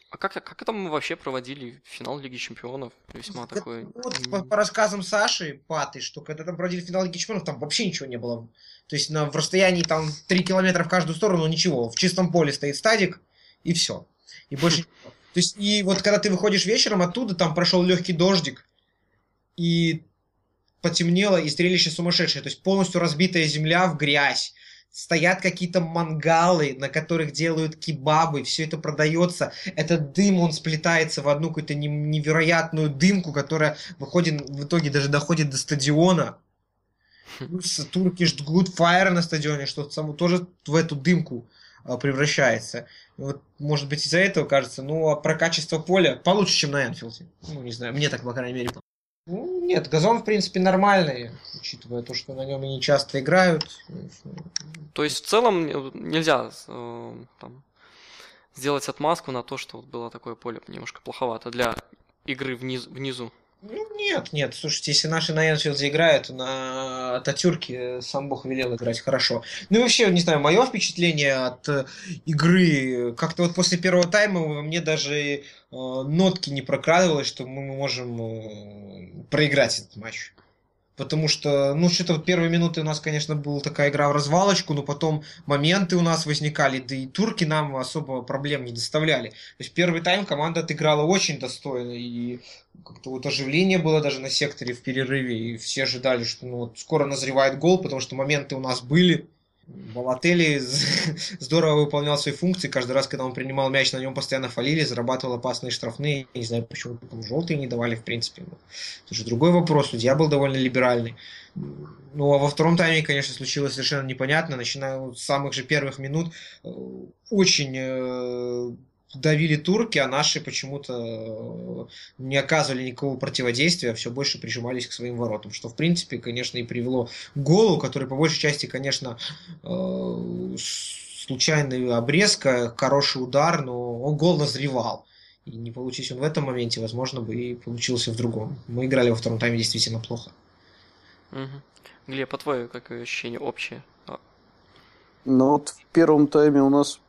А как, как это мы вообще проводили финал Лиги Чемпионов? Весьма это, такой... Вот по, по рассказам Саши Паты, что когда там проводили финал Лиги Чемпионов, там вообще ничего не было. То есть на, в расстоянии там 3 километра в каждую сторону ничего. В чистом поле стоит стадик, и все. И больше То есть, и вот когда ты выходишь вечером оттуда, там прошел легкий дождик, и потемнело, и зрелище сумасшедшее. То есть полностью разбитая земля в грязь. Стоят какие-то мангалы, на которых делают кебабы, все это продается. Этот дым, он сплетается в одну какую-то невероятную дымку, которая выходит, в итоге даже доходит до стадиона. Плюс турки жгут фаер на стадионе, что тоже в эту дымку превращается. Вот, может быть, из-за этого кажется, ну, а про качество поля получше, чем на Энфилде. Ну, не знаю, мне так, по крайней мере. Ну, нет, газон, в принципе, нормальный, учитывая то, что на нем не часто играют. То есть, в целом, нельзя э, там, сделать отмазку на то, что вот было такое поле немножко плоховато для игры вниз, внизу. Ну, нет, нет. Слушайте, если наши на Энфилде играют, на Ататюрке сам Бог велел играть хорошо. Ну и вообще, не знаю, мое впечатление от э, игры, как-то вот после первого тайма мне даже э, нотки не прокрадывалось, что мы можем э, проиграть этот матч. Потому что, ну, что-то вот первые минуты у нас, конечно, была такая игра в развалочку, но потом моменты у нас возникали, да и турки нам особо проблем не доставляли. То есть первый тайм команда отыграла очень достойно, и как-то вот оживление было даже на секторе в перерыве, и все ожидали, что ну, вот скоро назревает гол, потому что моменты у нас были. Балатели здорово выполнял свои функции. Каждый раз, когда он принимал мяч, на нем постоянно фалили, зарабатывал опасные штрафные. Я не знаю, почему там желтые не давали, в принципе. Но это же другой вопрос. Судья был довольно либеральный. Ну, а во втором тайме, конечно, случилось совершенно непонятно. Начиная с самых же первых минут, э, очень э, давили турки, а наши почему-то э, не оказывали никакого противодействия, а все больше прижимались к своим воротам, что в принципе, конечно, и привело к голу, который по большей части, конечно, э, случайный обрезка, хороший удар, но он гол назревал. И не получись он в этом моменте, возможно, бы и получился в другом. Мы играли во втором тайме действительно плохо. Угу. Глеб, по твое какое ощущение общее? Ну вот в первом тайме у нас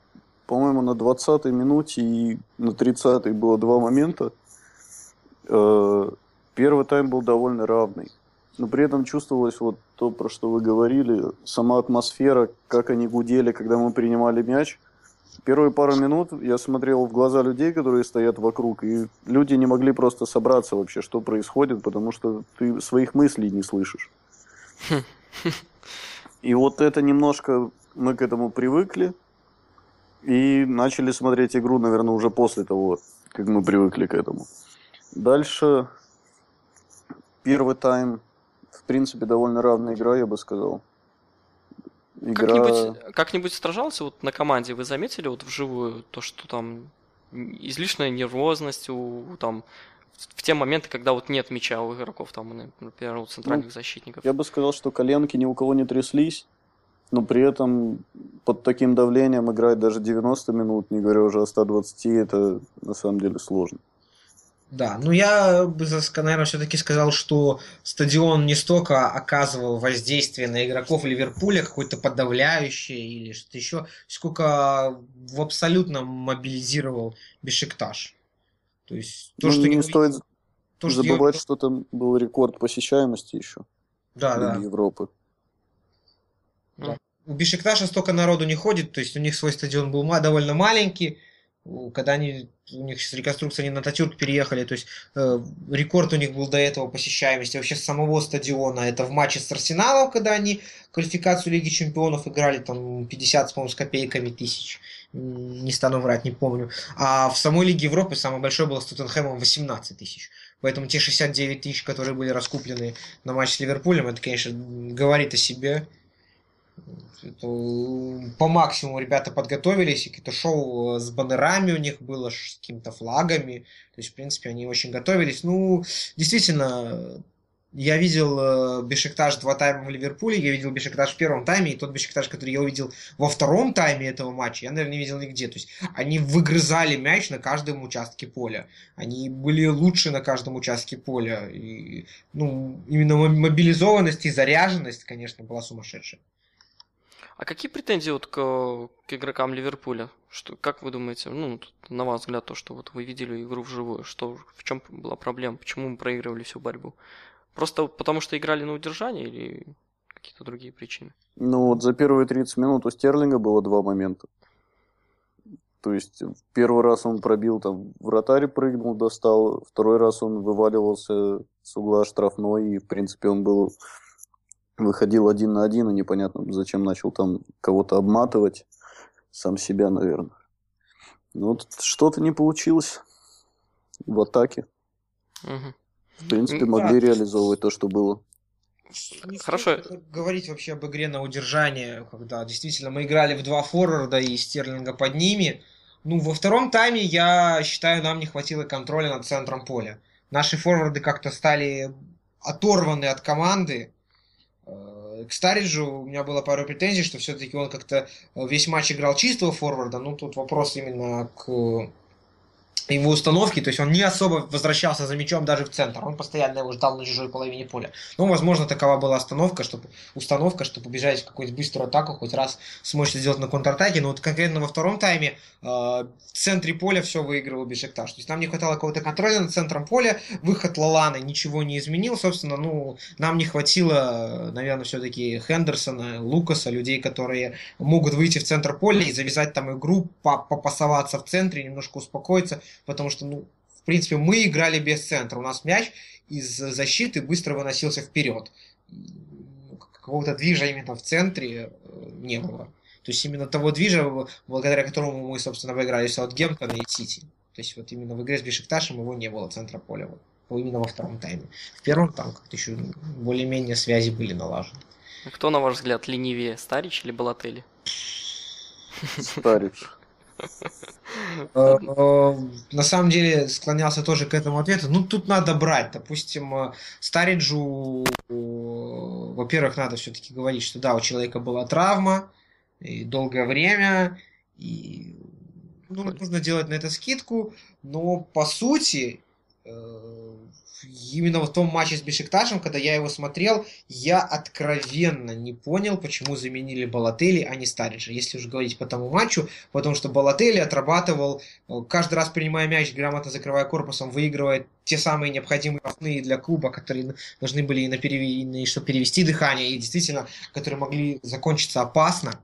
по-моему, на 20-й минуте и на 30-й было два момента. Э, первый тайм был довольно равный. Но при этом чувствовалось вот то, про что вы говорили, сама атмосфера, как они гудели, когда мы принимали мяч. Первые пару минут я смотрел в глаза людей, которые стоят вокруг, и люди не могли просто собраться вообще, что происходит, потому что ты своих мыслей не слышишь. И вот это немножко мы к этому привыкли, и начали смотреть игру, наверное, уже после того, как мы привыкли к этому. Дальше первый тайм, в принципе, довольно равная игра, я бы сказал. Игра... Как-нибудь, как-нибудь сражался вот на команде, вы заметили вот вживую то, что там излишняя нервозность у там в те моменты, когда вот нет мяча у игроков, там, например, у центральных ну, защитников. Я бы сказал, что коленки ни у кого не тряслись. Но при этом под таким давлением играть даже 90 минут, не говоря уже о 120, это на самом деле сложно. Да, ну я бы, наверное, все-таки сказал, что стадион не столько оказывал воздействие на игроков Ливерпуля, какое-то подавляющее или что-то еще, сколько в абсолютно мобилизировал Бешикташ. То есть то, ну, что не я... стоит то, забывать, что, что там был рекорд посещаемости еще. Да, да. Европы. Да. У Бешикташа столько народу не ходит, то есть у них свой стадион был довольно маленький, когда они, у них с реконструкции они на Татюрк переехали, то есть э, рекорд у них был до этого посещаемости вообще самого стадиона, это в матче с Арсеналом, когда они квалификацию Лиги Чемпионов играли, там 50, по-моему, с копейками тысяч, не стану врать, не помню, а в самой Лиге Европы самое большое было с Тоттенхэмом 18 тысяч, поэтому те 69 тысяч, которые были раскуплены на матч с Ливерпулем, это, конечно, говорит о себе, по максимуму ребята подготовились, какие-то шоу с баннерами у них было, с какими-то флагами. То есть, в принципе, они очень готовились. Ну, действительно, я видел э, Бешикташ два тайма в Ливерпуле, я видел Бешикташ в первом тайме, и тот Бешикташ, который я увидел во втором тайме этого матча, я, наверное, не видел нигде. То есть они выгрызали мяч на каждом участке поля. Они были лучше на каждом участке поля. И, ну, именно мобилизованность и заряженность, конечно, была сумасшедшая. А какие претензии вот к, к игрокам Ливерпуля? Что, как вы думаете, ну, на ваш взгляд, то, что вот вы видели игру вживую, что, в чем была проблема, почему мы проигрывали всю борьбу? Просто потому что играли на удержание или какие-то другие причины? Ну вот за первые 30 минут у Стерлинга было два момента. То есть первый раз он пробил, там, вратарь прыгнул, достал, второй раз он вываливался с угла штрафной, и, в принципе, он был выходил один на один, и непонятно, зачем начал там кого-то обматывать, сам себя, наверное. Ну, вот что-то не получилось в атаке. Угу. В принципе, могли да. реализовывать то, что было. Не Хорошо. Говорить вообще об игре на удержание, когда действительно мы играли в два форварда и Стерлинга под ними. Ну, во втором тайме, я считаю, нам не хватило контроля над центром поля. Наши форварды как-то стали оторваны от команды, к Стариджу у меня было пару претензий, что все-таки он как-то весь матч играл чистого форварда. Ну, тут вопрос именно к его установки, то есть он не особо возвращался за мячом даже в центр, он постоянно его ждал на чужой половине поля. Ну, возможно, такова была остановка, чтобы, установка, чтобы убежать в какую-нибудь быструю атаку, хоть раз смочь сделать на контратаке. Но вот конкретно во втором тайме э, в центре поля все выигрывал Бешикташ. То есть нам не хватало какого-то контроля над центром поля, выход Лаланы ничего не изменил, собственно, ну, нам не хватило, наверное, все-таки Хендерсона, Лукаса, людей, которые могут выйти в центр поля и завязать там игру, попасоваться в центре, немножко успокоиться, потому что, ну, в принципе, мы играли без центра. У нас мяч из защиты быстро выносился вперед. Какого-то движа именно в центре э, не было. То есть именно того движа, благодаря которому мы, собственно, выиграли Саутгемптона и Сити. То есть вот именно в игре с Бешикташем его не было центра поля. Вот, именно во втором тайме. В первом там как-то еще более-менее связи были налажены. А кто, на ваш взгляд, ленивее, Старич или Балатели? Старич. Э, э, на самом деле склонялся тоже к этому ответу. Ну, тут надо брать. Допустим, э, Стариджу, во-первых, надо все-таки говорить, что да, у человека была травма, и долгое время, и ну, нужно делать на это скидку, но по сути именно в том матче с Бешикташем, когда я его смотрел, я откровенно не понял, почему заменили Балатели, а не Стариджа, если уже говорить по тому матчу, потому что Балатели отрабатывал, э, каждый раз принимая мяч, грамотно закрывая корпусом, выигрывает те самые необходимые основные для клуба, которые должны были на перевести, чтобы перевести дыхание, и действительно, которые могли закончиться опасно.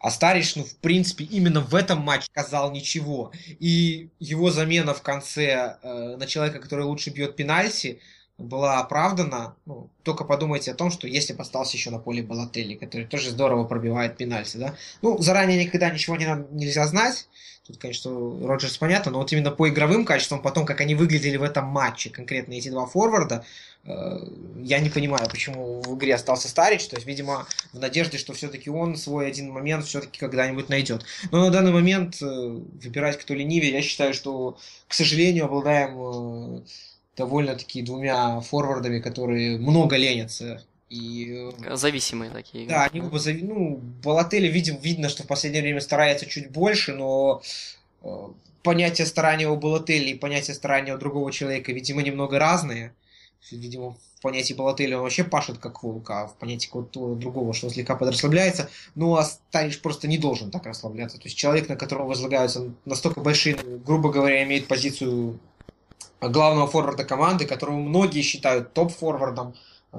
А Старич, ну, в принципе, именно в этом матче сказал ничего. И его замена в конце э, на человека, который лучше бьет пенальти, была оправдана. Ну, только подумайте о том, что если бы остался еще на поле Балатели, который тоже здорово пробивает пенальти, да. Ну, заранее никогда ничего не, нельзя знать. Тут, конечно, Роджерс понятно, но вот именно по игровым качествам, потом, как они выглядели в этом матче, конкретно эти два форварда, Э, я не понимаю, почему в игре остался Старич, то есть, видимо, в надежде, что все-таки он свой один момент все-таки когда-нибудь найдет. Но на данный момент э, выбирать кто ленивее, я считаю, что, к сожалению, обладаем э, довольно-таки двумя форвардами, которые много ленятся. И э, Зависимые такие. да, они оба зави... ну, Балотели видим, видно, что в последнее время старается чуть больше, но э, понятие старания у Балотели и понятие старания у другого человека, видимо, немного разные. Видимо, в понятии Балотели он вообще пашет как волк, а в понятии какого-то другого, что он слегка подрасслабляется. Ну, а Станич просто не должен так расслабляться. То есть человек, на которого возлагаются настолько большие, грубо говоря, имеет позицию главного форварда команды, которого многие считают топ-форвардом э,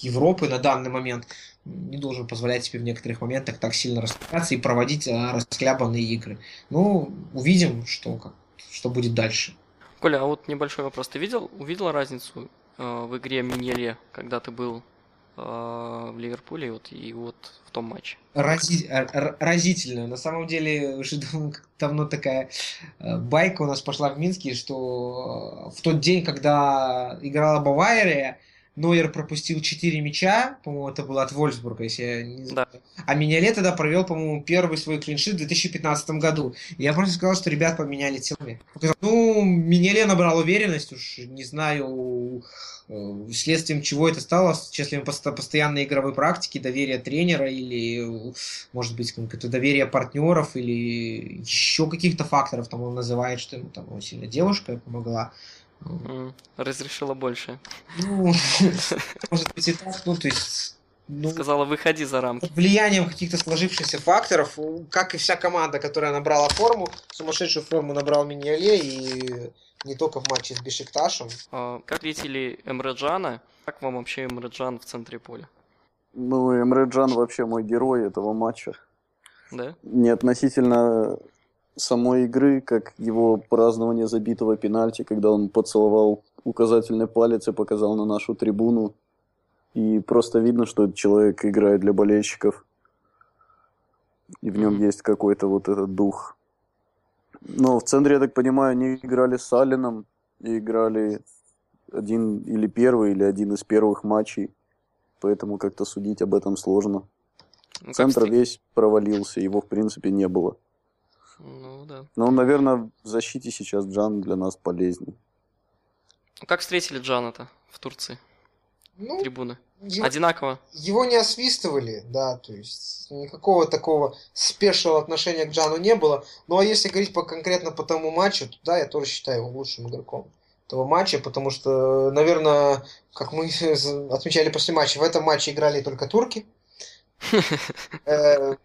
Европы на данный момент, не должен позволять себе в некоторых моментах так сильно расслабляться и проводить э, расхлябанные игры. Ну, увидим, что, как, что будет дальше. Коля, а вот небольшой вопрос. Ты видел, увидел разницу э, в игре Миньеле, когда ты был в Ливерпуле вот, и вот в том матче? Рази... р- Разительно. На самом деле, уже дав- давно такая э, байка у нас пошла в Минске, что э, в тот день, когда играла Бавария, Нойер пропустил 4 мяча, по-моему, это было от Вольсбурга, если я не знаю. Да. А Миньоле тогда провел, по-моему, первый свой клиншит в 2015 году. И я просто сказал, что ребят поменяли телами. Ну, Миньоле набрал уверенность, уж не знаю, э, следствием чего это стало, пост- постоянной игровой практики, доверия тренера или, может быть, какое-то доверие партнеров или еще каких-то факторов, там он называет, что ему там очень сильно девушка помогла. Разрешила больше. Ну, может быть и так, ну, то есть, ну, Сказала, выходи за рамки. под влиянием каких-то сложившихся факторов, у- как и вся команда, которая набрала форму, сумасшедшую форму набрал Миньоле, и не только в матче с Бешикташем. А, Как встретили Эмре Джана? Как вам вообще Эмре Джан в центре поля? Ну, Эмре Джан вообще мой герой этого матча. Да? Не относительно самой игры, как его празднование забитого пенальти, когда он поцеловал указательный палец и показал на нашу трибуну. И просто видно, что этот человек играет для болельщиков. И в нем есть какой-то вот этот дух. Но в центре, я так понимаю, они играли с Алленом и играли один или первый, или один из первых матчей. Поэтому как-то судить об этом сложно. Ну, Центр весь провалился, его в принципе не было. Ну да. Но, наверное, в защите сейчас Джан для нас полезней. Как встретили Джана-то в Турции? Ну, Трибуны. его, Одинаково. его не освистывали, да, то есть никакого такого спешного отношения к Джану не было. Ну, а если говорить по, конкретно по тому матчу, то да, я тоже считаю его лучшим игроком этого матча, потому что, наверное, как мы отмечали после матча, в этом матче играли только турки.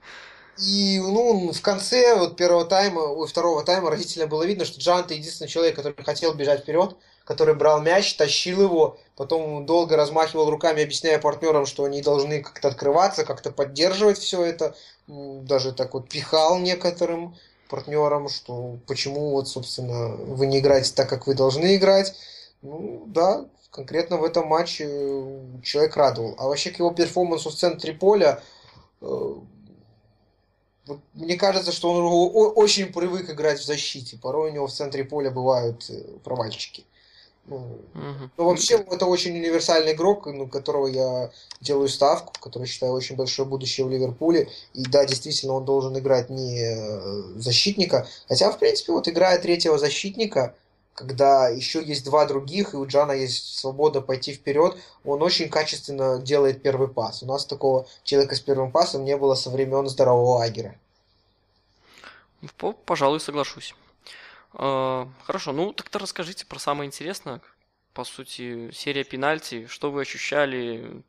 И, ну, в конце вот первого тайма, ой, второго тайма родителям было видно, что Джан это единственный человек, который хотел бежать вперед, который брал мяч, тащил его, потом долго размахивал руками, объясняя партнерам, что они должны как-то открываться, как-то поддерживать все это. Даже так вот пихал некоторым партнерам, что почему вот, собственно, вы не играете так, как вы должны играть. Ну, да, конкретно в этом матче человек радовал. А вообще к его перформансу в центре поля э, вот мне кажется, что он очень привык играть в защите. Порой у него в центре поля бывают э, провальчики. Ну, Мгм. но вообще это очень универсальный игрок, ну, которого я делаю ставку, который считаю очень большое будущее в Ливерпуле. И да, действительно, он должен играть не э, защитника. Хотя, в принципе, вот играя третьего защитника, когда еще есть два других, и у Джана есть свобода пойти вперед, он очень качественно делает первый пас. У нас такого человека с первым пасом не было со времен здорового Агера. По- Пожалуй, соглашусь. А, Хорошо, ну тогда расскажите про самое интересное. По сути, серия пенальти. Что вы ощущали?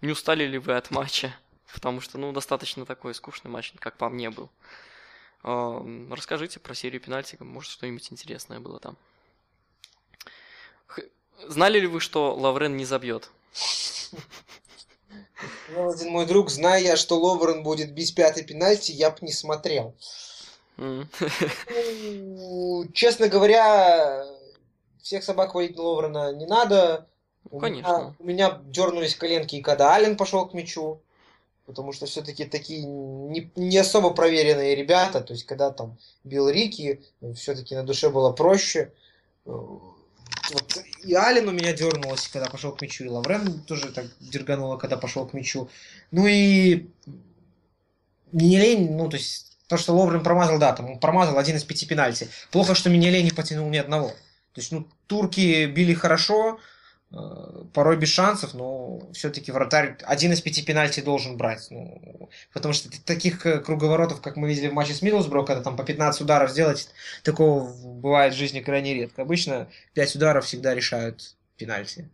Не устали ли вы от матча? Потому что, ну, достаточно такой скучный матч, как по мне был. А, Расскажите про серию пенальти, может, что-нибудь интересное было там. Знали ли вы, что Лаврен не забьет? Ну, один мой друг, зная, что Ловрен будет бить пятый пенальти, я бы не смотрел. Ну, честно говоря, всех собак хвалить на Ловрена не надо. Ну, У конечно. Меня, у меня дернулись коленки, и когда Ален пошел к мячу. Потому что все-таки такие не, не особо проверенные ребята. То есть, когда там бил Рики, все-таки на душе было проще. Вот, и Ален у меня дернулся, когда пошел к мячу, и Лаврен тоже так дергануло, когда пошел к мячу. Ну и не лень, ну то есть то, что Ловрен промазал, да, там он промазал один из пяти пенальти. Плохо, что Минеле не потянул ни одного. То есть, ну, турки били хорошо, порой без шансов, но все-таки вратарь один из пяти пенальти должен брать. Ну, потому что таких э, круговоротов, как мы видели в матче с Миддлсбро, когда там по 15 ударов сделать, такого бывает в жизни крайне редко. Обычно 5 ударов всегда решают пенальти.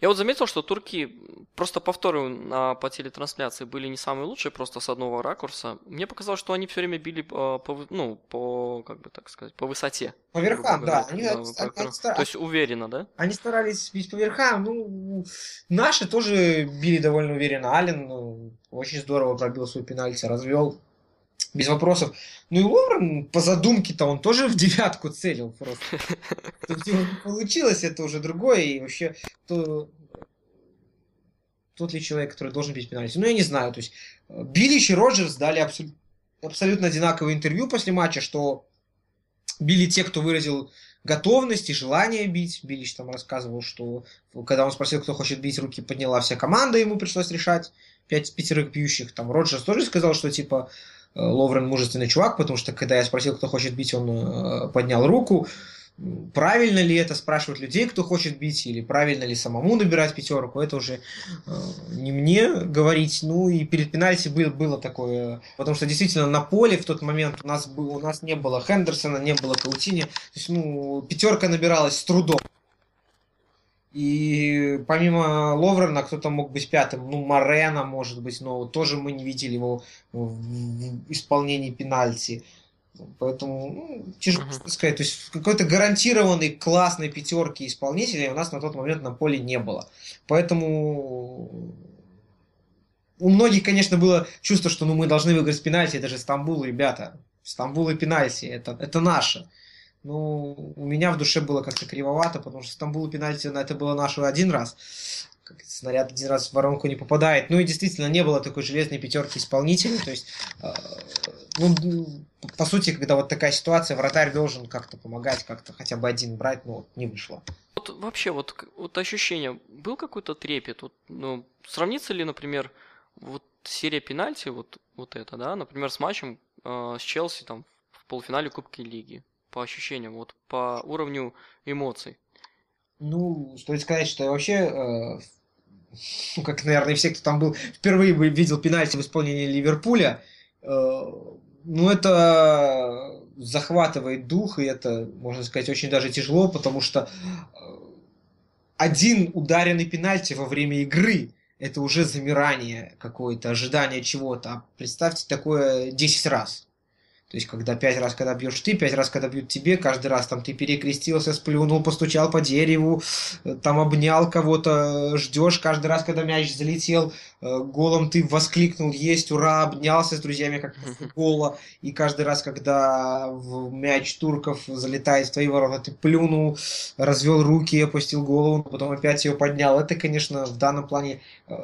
Я вот заметил, что турки просто повторы на, по телетрансляции были не самые лучшие, просто с одного ракурса. Мне показалось, что они все время били по, по ну, по, как бы так сказать, по высоте. По верхам, да. Они, да, они, по- они То есть уверенно, да? Они старались бить по верхам. Ну, наши тоже били довольно уверенно. Ален ну, очень здорово пробил свой пенальти, развел. Без вопросов. Ну и Ловрен, по задумке-то, он тоже в девятку целил просто. Тут получилось, это уже другое. И вообще, то, тот ли человек, который должен бить пенальти? Ну, я не знаю. То есть, э, Биллич и Роджерс дали абсол- абсолютно одинаковое интервью после матча, что били те, кто выразил готовность и желание бить. Биллич там рассказывал, что когда он спросил, кто хочет бить, руки подняла вся команда, ему пришлось решать. Пять пятерых бьющих. Там Роджерс тоже сказал, что типа Ловрен мужественный чувак, потому что когда я спросил, кто хочет бить, он э, поднял руку. Правильно ли это спрашивать людей, кто хочет бить, или правильно ли самому набирать пятерку, это уже э, не мне говорить. Ну и перед пенальти был, было такое, потому что действительно на поле в тот момент у нас, был, у нас не было Хендерсона, не было Каутини, то есть ну, пятерка набиралась с трудом. И помимо Ловрена кто-то мог быть пятым, ну Морена может быть, но тоже мы не видели его в, исполнении пенальти. Поэтому ну, тяжело Мгм. сказать. То есть какой-то гарантированной классной пятерки исполнителей у нас на тот момент на поле не было. Поэтому у многих, конечно, было чувство, что ну, мы должны выиграть пенальти. Это же Стамбул, ребята. Стамбул и пенальти. Это, это наше. Ну, у меня в душе было как-то кривовато, потому что Стамбул и пенальти на это было наше один раз. Как снаряд один раз в воронку не попадает. Ну и действительно не было такой железной пятерки исполнителей. То есть, э, ну, по сути, когда вот такая ситуация, вратарь должен как-то помогать, как-то хотя бы один брать, но вот не вышло. Вот вообще, вот, вот ощущение, был какой-то трепет? Вот, ну, сравнится ли, например, вот серия пенальти, вот, вот это, да, например, с матчем э, с Челси там в полуфинале Кубки Лиги? По ощущениям, вот по уровню эмоций. Ну, стоит сказать, что я вообще, э, как, наверное, все, кто там был, впервые видел пенальти в исполнении Ливерпуля, э, ну, это захватывает дух, и это, можно сказать, очень даже тяжело, потому что э, один ударенный пенальти во время игры это уже замирание какое-то, ожидание чего-то. А представьте такое 10 раз. То есть, когда пять раз, когда бьешь ты, пять раз, когда бьют тебе, каждый раз там ты перекрестился, сплюнул, постучал по дереву, э, там обнял кого-то, ждешь каждый раз, когда мяч залетел, э, голом ты воскликнул, есть, ура, обнялся с друзьями, как гола, и каждый раз, когда в мяч турков залетает в твои ворота, ты плюнул, развел руки, опустил голову, потом опять ее поднял. Это, конечно, в данном плане э,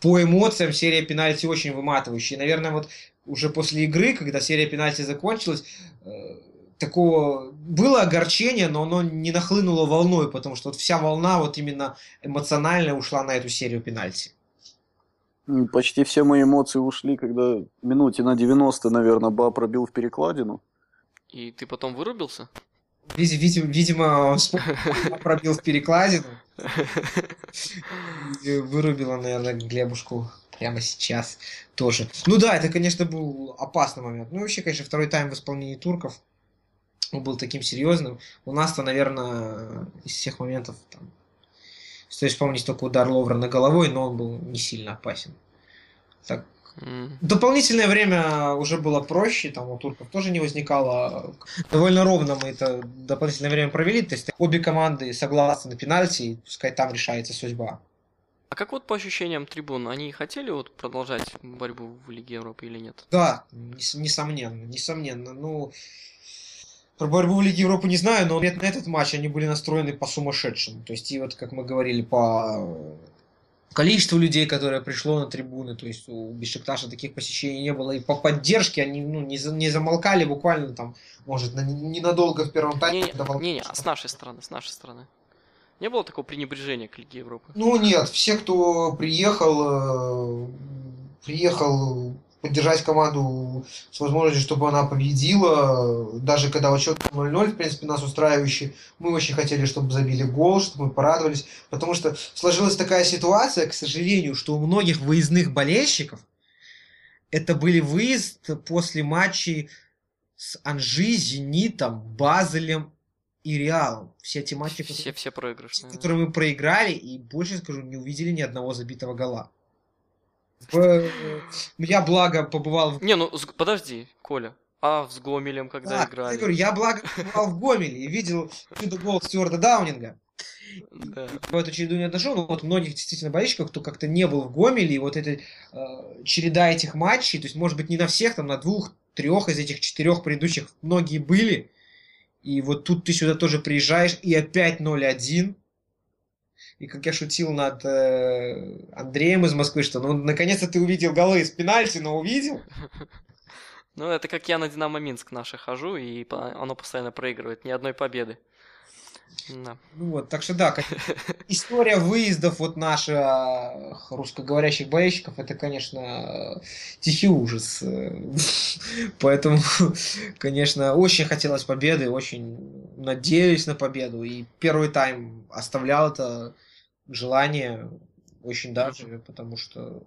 по эмоциям серия пенальти очень выматывающая. И, наверное, вот уже после игры, когда серия пенальти закончилась, э, такого было огорчение, но оно не нахлынуло волной, потому что вот вся волна вот именно эмоционально ушла на эту серию пенальти. Почти все мои эмоции ушли, когда минуте на 90, наверное, Ба пробил в перекладину. И ты потом вырубился? Види- Видимо, пробил в перекладину вырубила, наверное, Глебушку прямо сейчас тоже. Ну да, это, конечно, был опасный момент. Ну, вообще, конечно, второй тайм в исполнении турков он был таким серьезным. У нас-то, наверное, из всех моментов там, стоит вспомнить только удар Ловрена головой, но он был не сильно опасен. Так, Дополнительное время уже было проще, там у турков тоже не возникало. Довольно ровно мы это дополнительное время провели, то есть обе команды согласны на пенальти, и пускай там решается судьба. А как вот по ощущениям трибун, они хотели вот продолжать борьбу в Лиге Европы или нет? Да, нес- несомненно, несомненно. Ну, про борьбу в Лиге Европы не знаю, но на этот матч они были настроены по сумасшедшему. То есть, и вот, как мы говорили, по количеству людей, которое пришло на трибуны, то есть у Бешикташа таких посещений не было, и по поддержке они ну, не, за- не замолкали буквально там, может, на- ненадолго в первом тайме. Не-не, не-не, пошла. а с нашей стороны, с нашей стороны. Не было такого пренебрежения к Лиге Европы? Ну нет, все, кто приехал, э, приехал поддержать команду с возможностью, чтобы она победила. Даже когда счет 0-0, в принципе, нас устраивающий, мы очень хотели, чтобы забили гол, чтобы мы порадовались. Потому что сложилась такая ситуация, к сожалению, что у многих выездных болельщиков это были выезд после матчей с Анжи, Зенитом, Базелем и Реалом. Все эти матчи, все, которые, все проигрышные. которые мы проиграли, и больше скажу, не увидели ни одного забитого гола. В... Я, благо, побывал в... Не, ну, подожди, Коля. А с Гомелем, когда да, играли? Я говорю, я, благо, побывал в Гомеле и видел чудо-гол Стюарта Даунинга. Да. В эту череду не отошел, но вот многих действительно болельщиков, кто как-то не был в Гомеле, и вот эта э, череда этих матчей, то есть, может быть, не на всех, там, на двух, трех из этих четырех предыдущих многие были, и вот тут ты сюда тоже приезжаешь, и опять 0-1, и как я шутил над э, Андреем из Москвы, что ну наконец-то ты увидел голы из пенальти, но увидел. Ну, это как я на Динамо Минск наши хожу, и оно постоянно проигрывает, ни одной победы. Да. Ну вот, так что да, как... история выездов вот наших русскоговорящих болельщиков, это, конечно, тихий ужас. Поэтому, конечно, очень хотелось победы, очень надеялись на победу. И первый тайм оставлял это желание очень даже, потому что...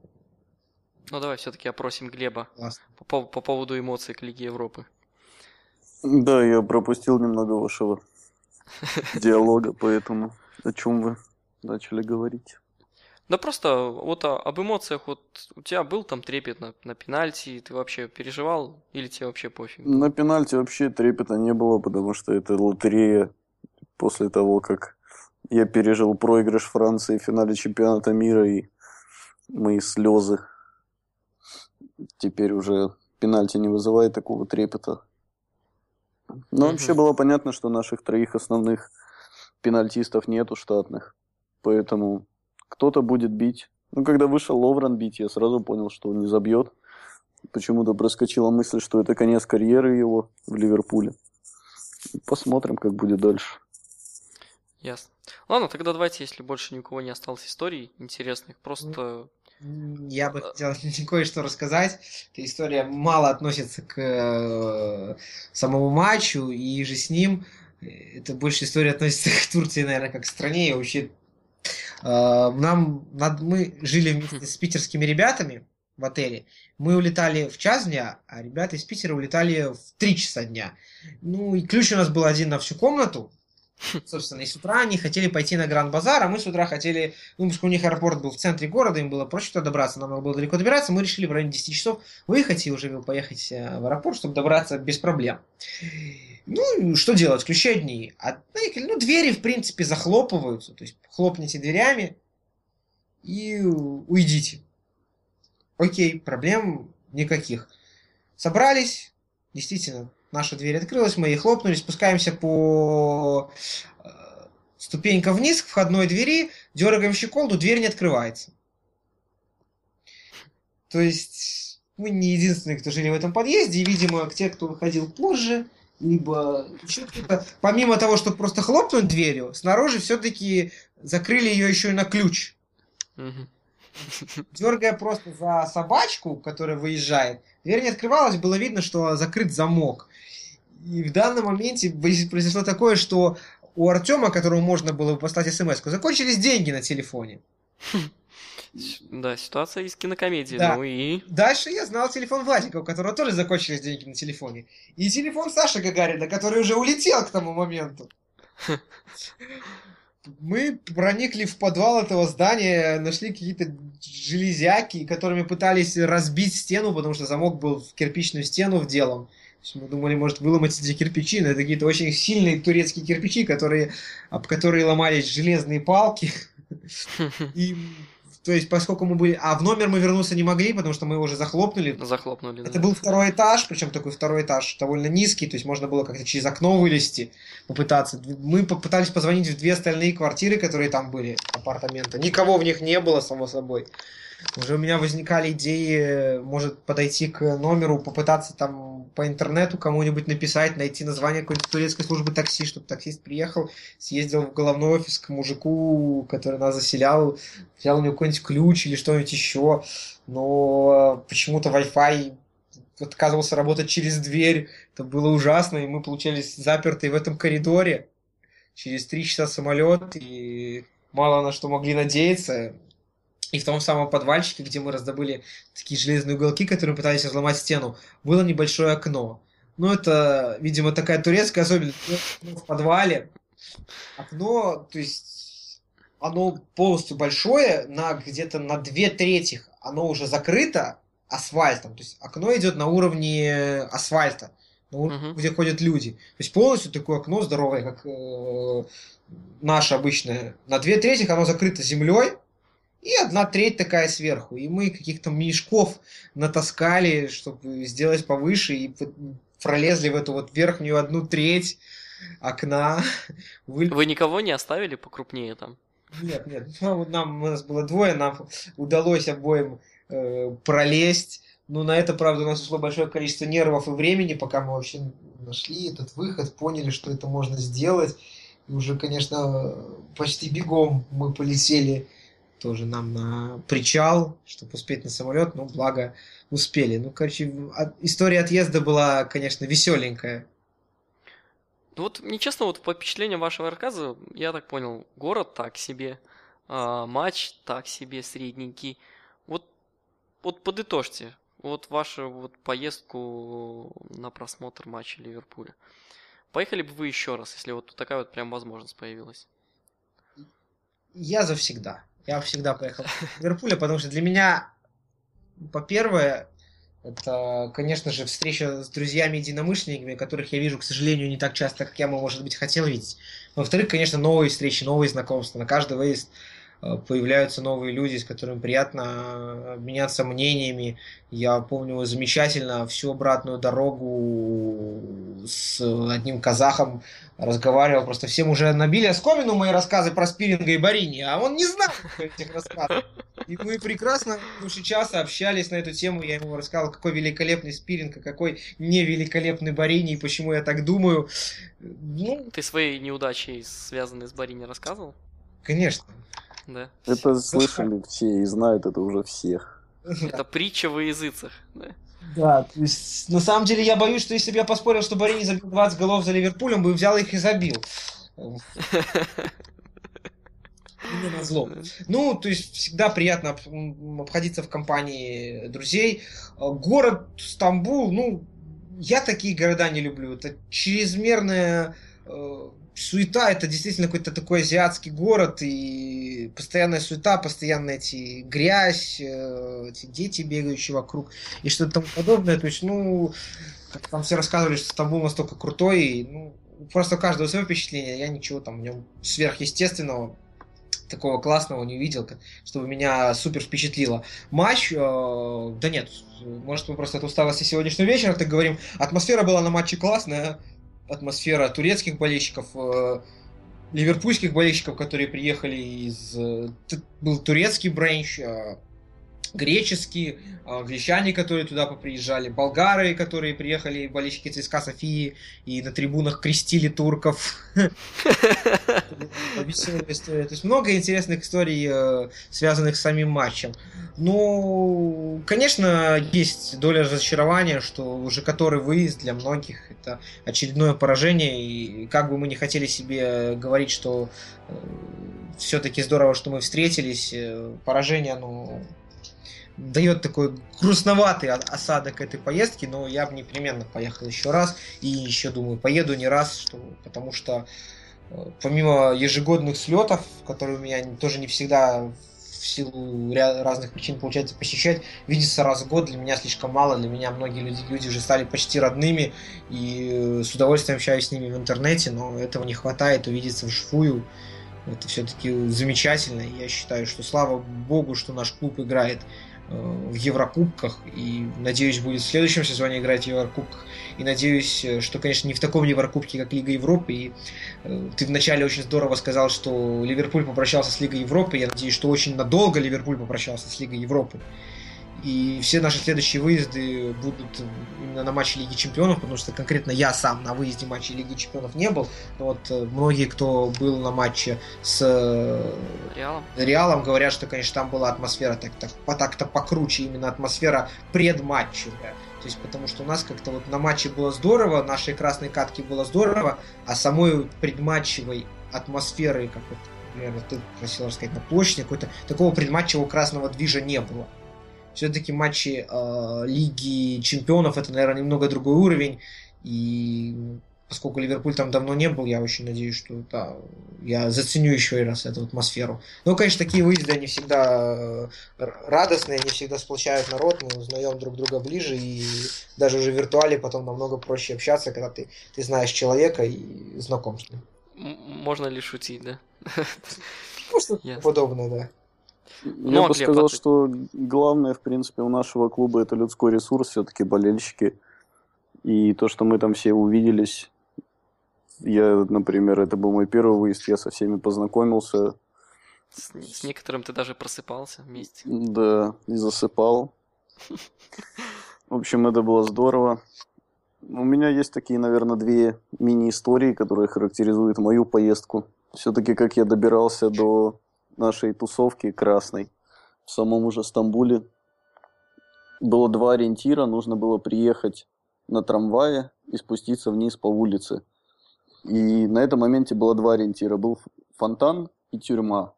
Ну давай все-таки опросим Глеба по, по поводу эмоций к Лиге Европы. Да, я пропустил немного вашего диалога, поэтому о чем вы начали говорить? Да просто вот о, об эмоциях, вот у тебя был там трепет на, на пенальти, ты вообще переживал или тебе вообще пофиг? На пенальти вообще трепета не было, потому что это лотерея после того, как я пережил проигрыш Франции в финале чемпионата мира и мои слезы. Теперь уже пенальти не вызывает такого трепета. Но угу. вообще было понятно, что наших троих основных пенальтистов нету штатных. Поэтому кто-то будет бить. Ну, когда вышел Ловран бить, я сразу понял, что он не забьет. Почему-то проскочила мысль, что это конец карьеры его в Ливерпуле. Посмотрим, как будет дальше. Ясно. Ладно, тогда давайте, если больше ни у кого не осталось историй интересных, просто я бы хотел кое-что рассказать. Эта история мало относится к э, самому матчу и же с ним. Это больше история относится к Турции, наверное, как к стране. И вообще, э, нам, мы жили вместе с питерскими ребятами в отеле. Мы улетали в час дня, а ребята из Питера улетали в три часа дня. Ну, и ключ у нас был один на всю комнату. Собственно, и с утра они хотели пойти на Гранд-базар, а мы с утра хотели, ну, поскольку у них аэропорт был в центре города, им было проще туда добраться, нам надо было далеко добираться, мы решили в районе 10 часов выехать и уже поехать э, в аэропорт, чтобы добраться без проблем. Ну, что делать? Ключи одни. А, ну, двери, в принципе, захлопываются, то есть хлопните дверями и уйдите. Окей, проблем никаких. Собрались, действительно, Наша дверь открылась, мы ей хлопнули, спускаемся по э, ступенькам вниз к входной двери, дергаем щеколду, дверь не открывается. То есть мы не единственные, кто жили в этом подъезде, и, видимо, те, кто выходил позже, либо еще кто-то, помимо того, чтобы просто хлопнуть дверью, снаружи все-таки закрыли ее еще и на ключ. Дергая просто за собачку, которая выезжает, дверь не открывалась, было видно, что закрыт замок. И в данном моменте произошло такое, что у Артема, которому можно было бы послать смс закончились деньги на телефоне. Да, ситуация из кинокомедии. Да. Ну и... Дальше я знал телефон Владика, у которого тоже закончились деньги на телефоне. И телефон Саши Гагарина, который уже улетел к тому моменту. Мы проникли в подвал этого здания, нашли какие-то железяки, которыми пытались разбить стену, потому что замок был в кирпичную стену вделан мы думали, может, выломать эти кирпичи, но это какие-то очень сильные турецкие кирпичи, которые, об которые ломались железные палки. И то есть, поскольку мы были... А в номер мы вернуться не могли, потому что мы его уже захлопнули. Захлопнули, Это да. был второй этаж, причем такой второй этаж довольно низкий, то есть можно было как-то через окно вылезти, попытаться. Мы попытались позвонить в две остальные квартиры, которые там были, апартаменты. Никого в них не было, само собой. Уже у меня возникали идеи, может, подойти к номеру, попытаться там по интернету кому-нибудь написать, найти название какой-нибудь турецкой службы такси, чтобы таксист приехал, съездил в головной офис к мужику, который нас заселял, взял у него какой-нибудь ключ или что-нибудь еще. Но почему-то Wi-Fi отказывался работать через дверь. Это было ужасно, и мы получались запертые в этом коридоре. Через три часа самолет, и мало на что могли надеяться. И в том самом подвальчике, где мы раздобыли такие железные уголки, которые пытались взломать стену, было небольшое окно. Ну, это, видимо, такая турецкая особенность. В подвале окно, то есть оно полностью большое, на где-то на две трети оно уже закрыто асфальтом. То есть окно идет на уровне асфальта, на уровне, uh-huh. где ходят люди. То есть полностью такое окно здоровое, как э, наше обычное. На две трети оно закрыто землей, и одна треть такая сверху. И мы каких-то мешков натаскали, чтобы сделать повыше, и пролезли в эту вот верхнюю одну треть окна. Вы, Вы никого не оставили покрупнее там? Нет, нет. Ну, нам, у нас было двое, нам удалось обоим э, пролезть. Ну, на это, правда, у нас ушло большое количество нервов и времени, пока мы вообще нашли этот выход, поняли, что это можно сделать. И уже, конечно, почти бегом мы полетели тоже нам на причал, чтобы успеть на самолет, но благо успели. Ну, короче, история отъезда была, конечно, веселенькая. Ну вот, нечестно, вот по впечатлениям вашего рассказа, я так понял, город так себе, а, матч так себе, средненький. Вот, вот подытожьте, вот вашу вот поездку на просмотр матча Ливерпуля. Поехали бы вы еще раз, если вот такая вот прям возможность появилась? Я завсегда. Я всегда поехал в Ливерпуль, потому что для меня, по-первое, это, конечно же, встреча с друзьями-единомышленниками, которых я вижу, к сожалению, не так часто, как я, может быть, хотел видеть. Во-вторых, конечно, новые встречи, новые знакомства. На каждый выезд появляются новые люди, с которыми приятно обменяться мнениями. Я помню замечательно всю обратную дорогу с одним казахом разговаривал, просто всем уже набили оскомину мои рассказы про спиринга и Барини, а он не знал этих рассказов. И мы прекрасно больше часа общались на эту тему, я ему рассказал, какой великолепный спиринг, а какой невеликолепный Барини, и почему я так думаю. Ну... Ты свои неудачи, связанные с Барини, рассказывал? Конечно да. Это слышали все и знают это уже всех. Это притча во языцах, да. Да, то есть, на самом деле я боюсь, что если бы я поспорил, что Барини забил 20 голов за Ливерпулем, бы взял их и забил. Не на зло. Ну, то есть всегда приятно обходиться в компании друзей. Город Стамбул, ну, я такие города не люблю. Это чрезмерная э, суета это действительно какой-то такой азиатский город, и постоянная суета, постоянно эти грязь, э, эти дети бегающие вокруг, и что-то тому подобное. То есть, ну, как там все рассказывали, что Стамбул настолько крутой, и, ну, просто у каждого свое впечатление, я ничего там в нем сверхъестественного такого классного не увидел, чтобы меня супер впечатлило. Матч, э, да нет, может мы просто от усталости сегодняшнего вечера так говорим. Атмосфера была на матче классная, атмосфера турецких болельщиков, э, ливерпульских болельщиков, которые приехали из... Э, был турецкий бренч, э, греческие, англичане, которые туда поприезжали, болгары, которые приехали, болельщики ЦСКА Софии и на трибунах крестили турков. Веселая история. То есть много интересных историй, э, связанных с самим матчем. Ну, конечно, есть доля разочарования, что уже который выезд для многих это очередное поражение, и как бы мы не хотели себе говорить, что э, все-таки здорово, что мы встретились, э, поражение, ну, дает такой грустноватый осадок этой поездки, но я бы непременно поехал еще раз и еще думаю, поеду не раз, что, потому что э, помимо ежегодных слетов, которые у меня тоже не всегда в силу разных причин получается посещать, видеться раз в год для меня слишком мало, для меня многие люди, люди уже стали почти родными, и э, с удовольствием общаюсь с ними в интернете, но этого не хватает увидеться вживую. Это все-таки замечательно. Я считаю, что слава богу, что наш клуб играет в Еврокубках и, надеюсь, будет в следующем сезоне играть в Еврокубках. И надеюсь, что, конечно, не в таком Еврокубке, как Лига Европы. И ты вначале очень здорово сказал, что Ливерпуль попрощался с Лигой Европы. Я надеюсь, что очень надолго Ливерпуль попрощался с Лигой Европы. И все наши следующие выезды будут именно на матче Лиги Чемпионов, потому что конкретно я сам на выезде матча Лиги Чемпионов не был. Но вот э, многие, кто был на матче с э, Реалом, Реалом говорят, что, конечно, там была атмосфера так-то, так-то покруче, именно атмосфера предматчевая. То есть, потому что у нас как-то вот на матче было здорово, нашей красной катки было здорово, а самой предматчевой атмосферы, как вот, наверное, ты просил рассказать, на площади, какой-то такого предматчевого красного движа не было все-таки матчи э, Лиги Чемпионов это, наверное, немного другой уровень. И поскольку Ливерпуль там давно не был, я очень надеюсь, что да, я заценю еще и раз эту атмосферу. Ну, конечно, такие выезды, они всегда э, радостные, они всегда сплочают народ, мы узнаем друг друга ближе, и даже уже в виртуале потом намного проще общаться, когда ты, ты знаешь человека и знаком с ним. Можно ли шутить, да? Ну, подобное, да. Я ну, бы сказал, ты... что главное, в принципе, у нашего клуба это людской ресурс, все-таки болельщики. И то, что мы там все увиделись, я, например, это был мой первый выезд, я со всеми познакомился. С, с некоторым ты даже просыпался вместе. Да, и засыпал. В общем, это было здорово. У меня есть такие, наверное, две мини-истории, которые характеризуют мою поездку. Все-таки, как я добирался до нашей тусовки красной в самом уже Стамбуле. Было два ориентира, нужно было приехать на трамвае и спуститься вниз по улице. И на этом моменте было два ориентира. Был фонтан и тюрьма.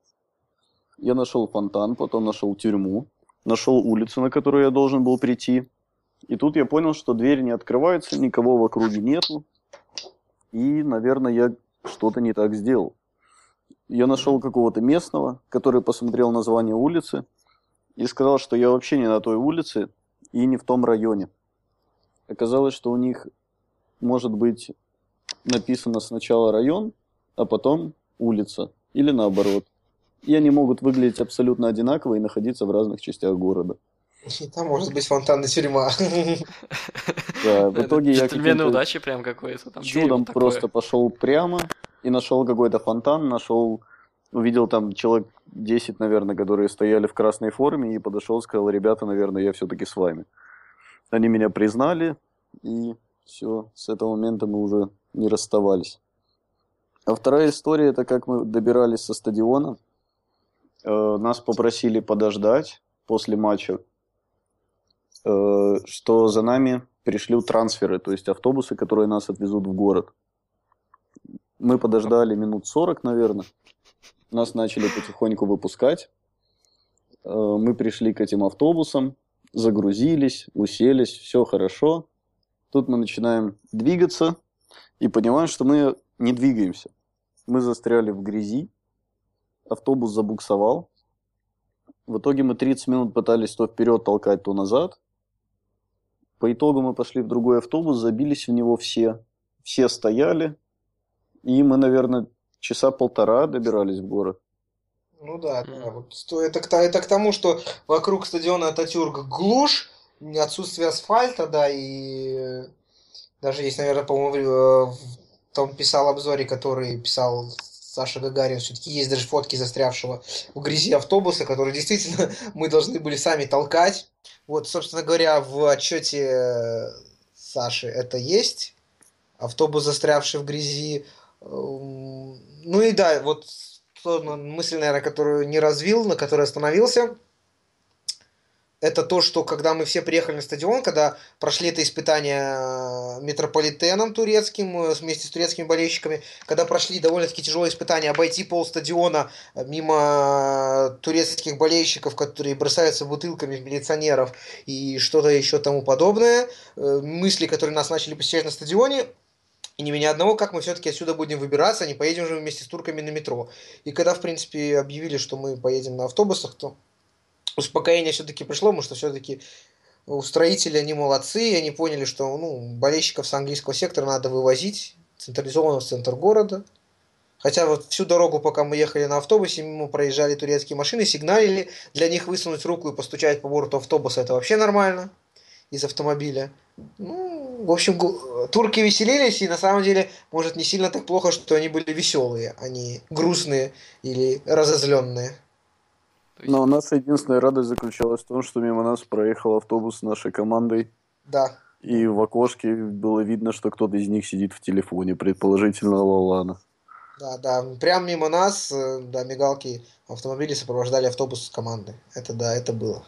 Я нашел фонтан, потом нашел тюрьму, нашел улицу, на которую я должен был прийти. И тут я понял, что дверь не открывается, никого в округе нету. И, наверное, я что-то не так сделал. Я нашел какого-то местного, который посмотрел название улицы и сказал, что я вообще не на той улице и не в том районе. Оказалось, что у них может быть написано сначала район, а потом улица. Или наоборот. И они могут выглядеть абсолютно одинаково и находиться в разных частях города. И там может быть фонтанная тюрьма. Да, в итоге я каким-то... удачи прям какой-то. Чудом просто пошел прямо, и нашел какой-то фонтан, нашел, увидел там человек 10, наверное, которые стояли в красной форме, и подошел, сказал, ребята, наверное, я все-таки с вами. Они меня признали, и все, с этого момента мы уже не расставались. А вторая история, это как мы добирались со стадиона. Э, нас попросили подождать после матча, э, что за нами пришлют трансферы, то есть автобусы, которые нас отвезут в город. Мы подождали минут 40, наверное. Нас начали потихоньку выпускать. Э, мы пришли к этим автобусам, загрузились, уселись, все хорошо. Тут мы начинаем двигаться и понимаем, что мы не двигаемся. Мы застряли в грязи, автобус забуксовал. В итоге мы 30 минут пытались то вперед толкать, то назад. По итогу мы пошли в другой автобус, забились в него все. Все стояли, и мы, наверное, часа полтора добирались в город. Ну да, да. Вот, это, это к тому, что вокруг стадиона Ататюрк глушь, отсутствие асфальта, да, и даже есть, наверное, по-моему, в том писал обзоре, который писал Саша Гагарин, все-таки есть даже фотки застрявшего в грязи автобуса, который действительно мы должны были сами толкать. Вот, собственно говоря, в отчете Саши это есть. Автобус, застрявший в грязи. Эм, ну и да, вот мысль, наверное, которую не развил, на которой остановился, это то, что когда мы все приехали на стадион, когда прошли это испытание э, метрополитеном турецким э, вместе с турецкими болельщиками, когда прошли довольно-таки тяжелое испытание обойти пол стадиона э, мимо турецких болельщиков, которые бросаются бутылками в милиционеров и что-то еще тому подобное, мысли, которые нас начали посещать на стадионе, и не меня одного, как мы все-таки отсюда будем выбираться, не поедем же вместе с турками на метро. И когда, в принципе, объявили, что мы поедем на автобусах, то успокоение все-таки пришло, потому что все-таки устроители, они молодцы, они поняли, что ну, болельщиков с английского сектора надо вывозить централизованно в центр города. Хотя вот всю дорогу, пока мы ехали на автобусе, мимо проезжали турецкие машины, сигналили. Для них высунуть руку и постучать по борту автобуса это вообще нормально из автомобиля. Ну, в общем, турки веселились, и на самом деле, может, не сильно так плохо, что они были веселые, а не грустные или разозленные. Но у нас единственная радость заключалась в том, что мимо нас проехал автобус с нашей командой. Да. И в окошке было видно, что кто-то из них сидит в телефоне, предположительно Лалана. Да, да, прямо мимо нас, э, да, мигалки автомобили сопровождали автобус с команды. Это да, это было.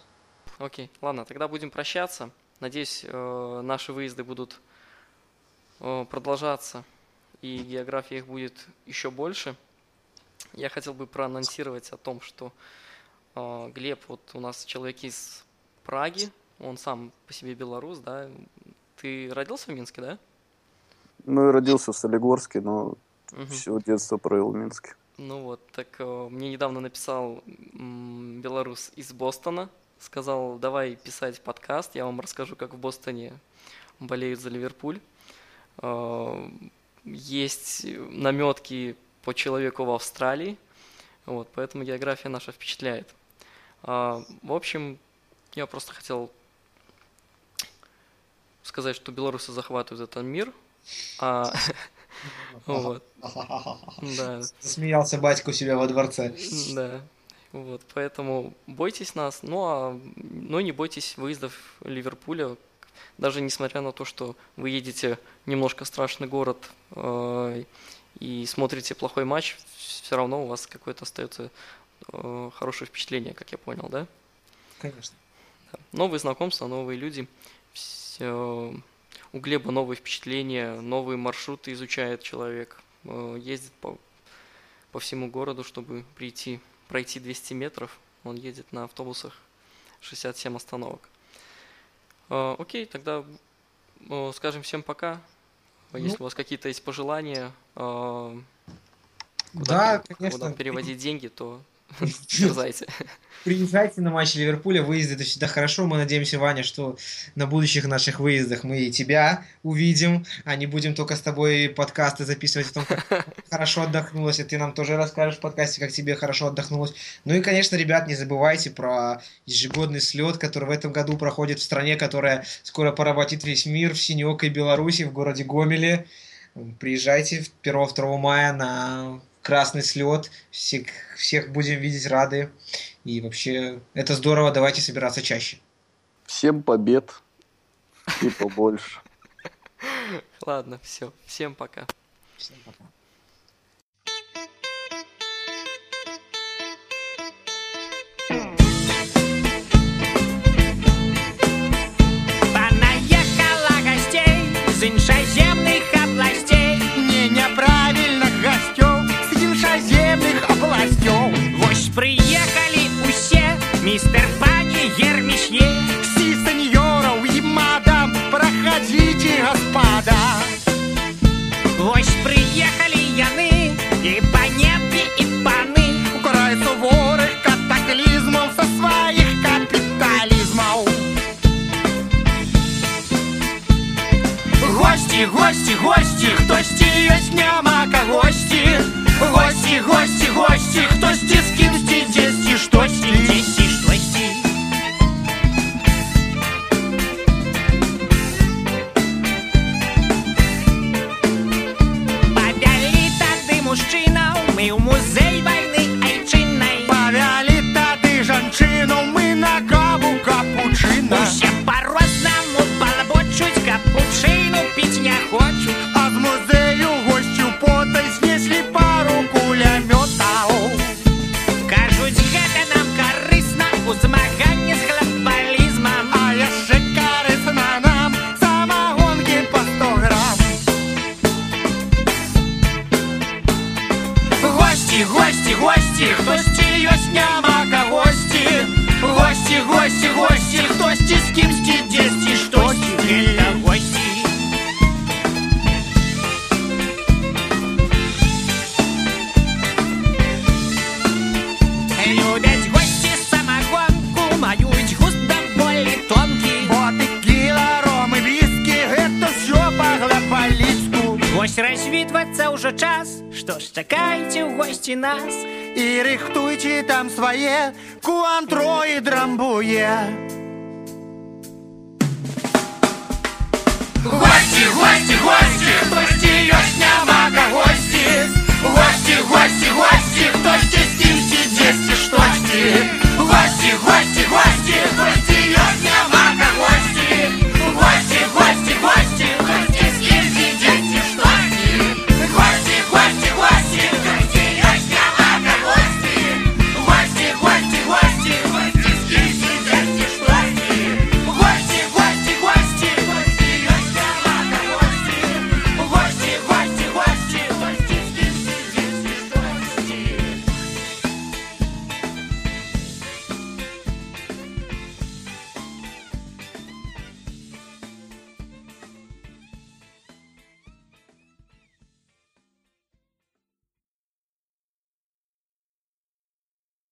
Окей, ладно, тогда будем прощаться. Надеюсь, э, наши выезды будут э, продолжаться, и география их будет еще больше. Я хотел бы проанонсировать о том, что э, Глеб, вот у нас человек из Праги, он сам по себе белорус, да? Ты родился в Минске, да? Ну, я родился в Солигорске, но угу. все детство провел в Минске. Ну вот, так мне недавно написал белорус из Бостона, сказал, давай писать подкаст, я вам расскажу, как в Бостоне болеют за Ливерпуль. А, есть наметки по человеку в Австралии, вот, поэтому география наша впечатляет. А, в общем, я просто хотел сказать, что белорусы захватывают этот мир, а вот. Да. Смеялся батька у себя во дворце. Да. Вот, поэтому бойтесь нас, ну а но не бойтесь выездов Ливерпуля, даже несмотря на то, что вы едете немножко страшный город э, и смотрите плохой матч, все равно у вас какое-то остается э, хорошее впечатление, как я понял, да? Конечно. Да. Новые знакомства, новые люди. Все, у Глеба новые впечатления, новые маршруты изучает человек, э, ездит по, по всему городу, чтобы прийти пройти 200 метров, он едет на автобусах 67 остановок. Э, окей, тогда э, скажем всем пока. Ну, Если у вас какие-то есть пожелания, э, куда, да, конечно. куда переводить деньги, то Дерзайте. Приезжайте на матч Ливерпуля, выезды это всегда хорошо. Мы надеемся, Ваня, что на будущих наших выездах мы и тебя увидим, а не будем только с тобой подкасты записывать о том, как хорошо отдохнулось, и ты нам тоже расскажешь в подкасте, как тебе хорошо отдохнулось. Ну и, конечно, ребят, не забывайте про ежегодный слет, который в этом году проходит в стране, которая скоро поработит весь мир, в Синеокой Беларуси, в городе Гомеле. Приезжайте 1-2 мая на красный слет, всех, всех будем видеть рады. И вообще, это здорово, давайте собираться чаще. Всем побед и побольше. Ладно, все. Всем пока. Всем пока. мистер Пани Ермишье Всі сеньоров і там свае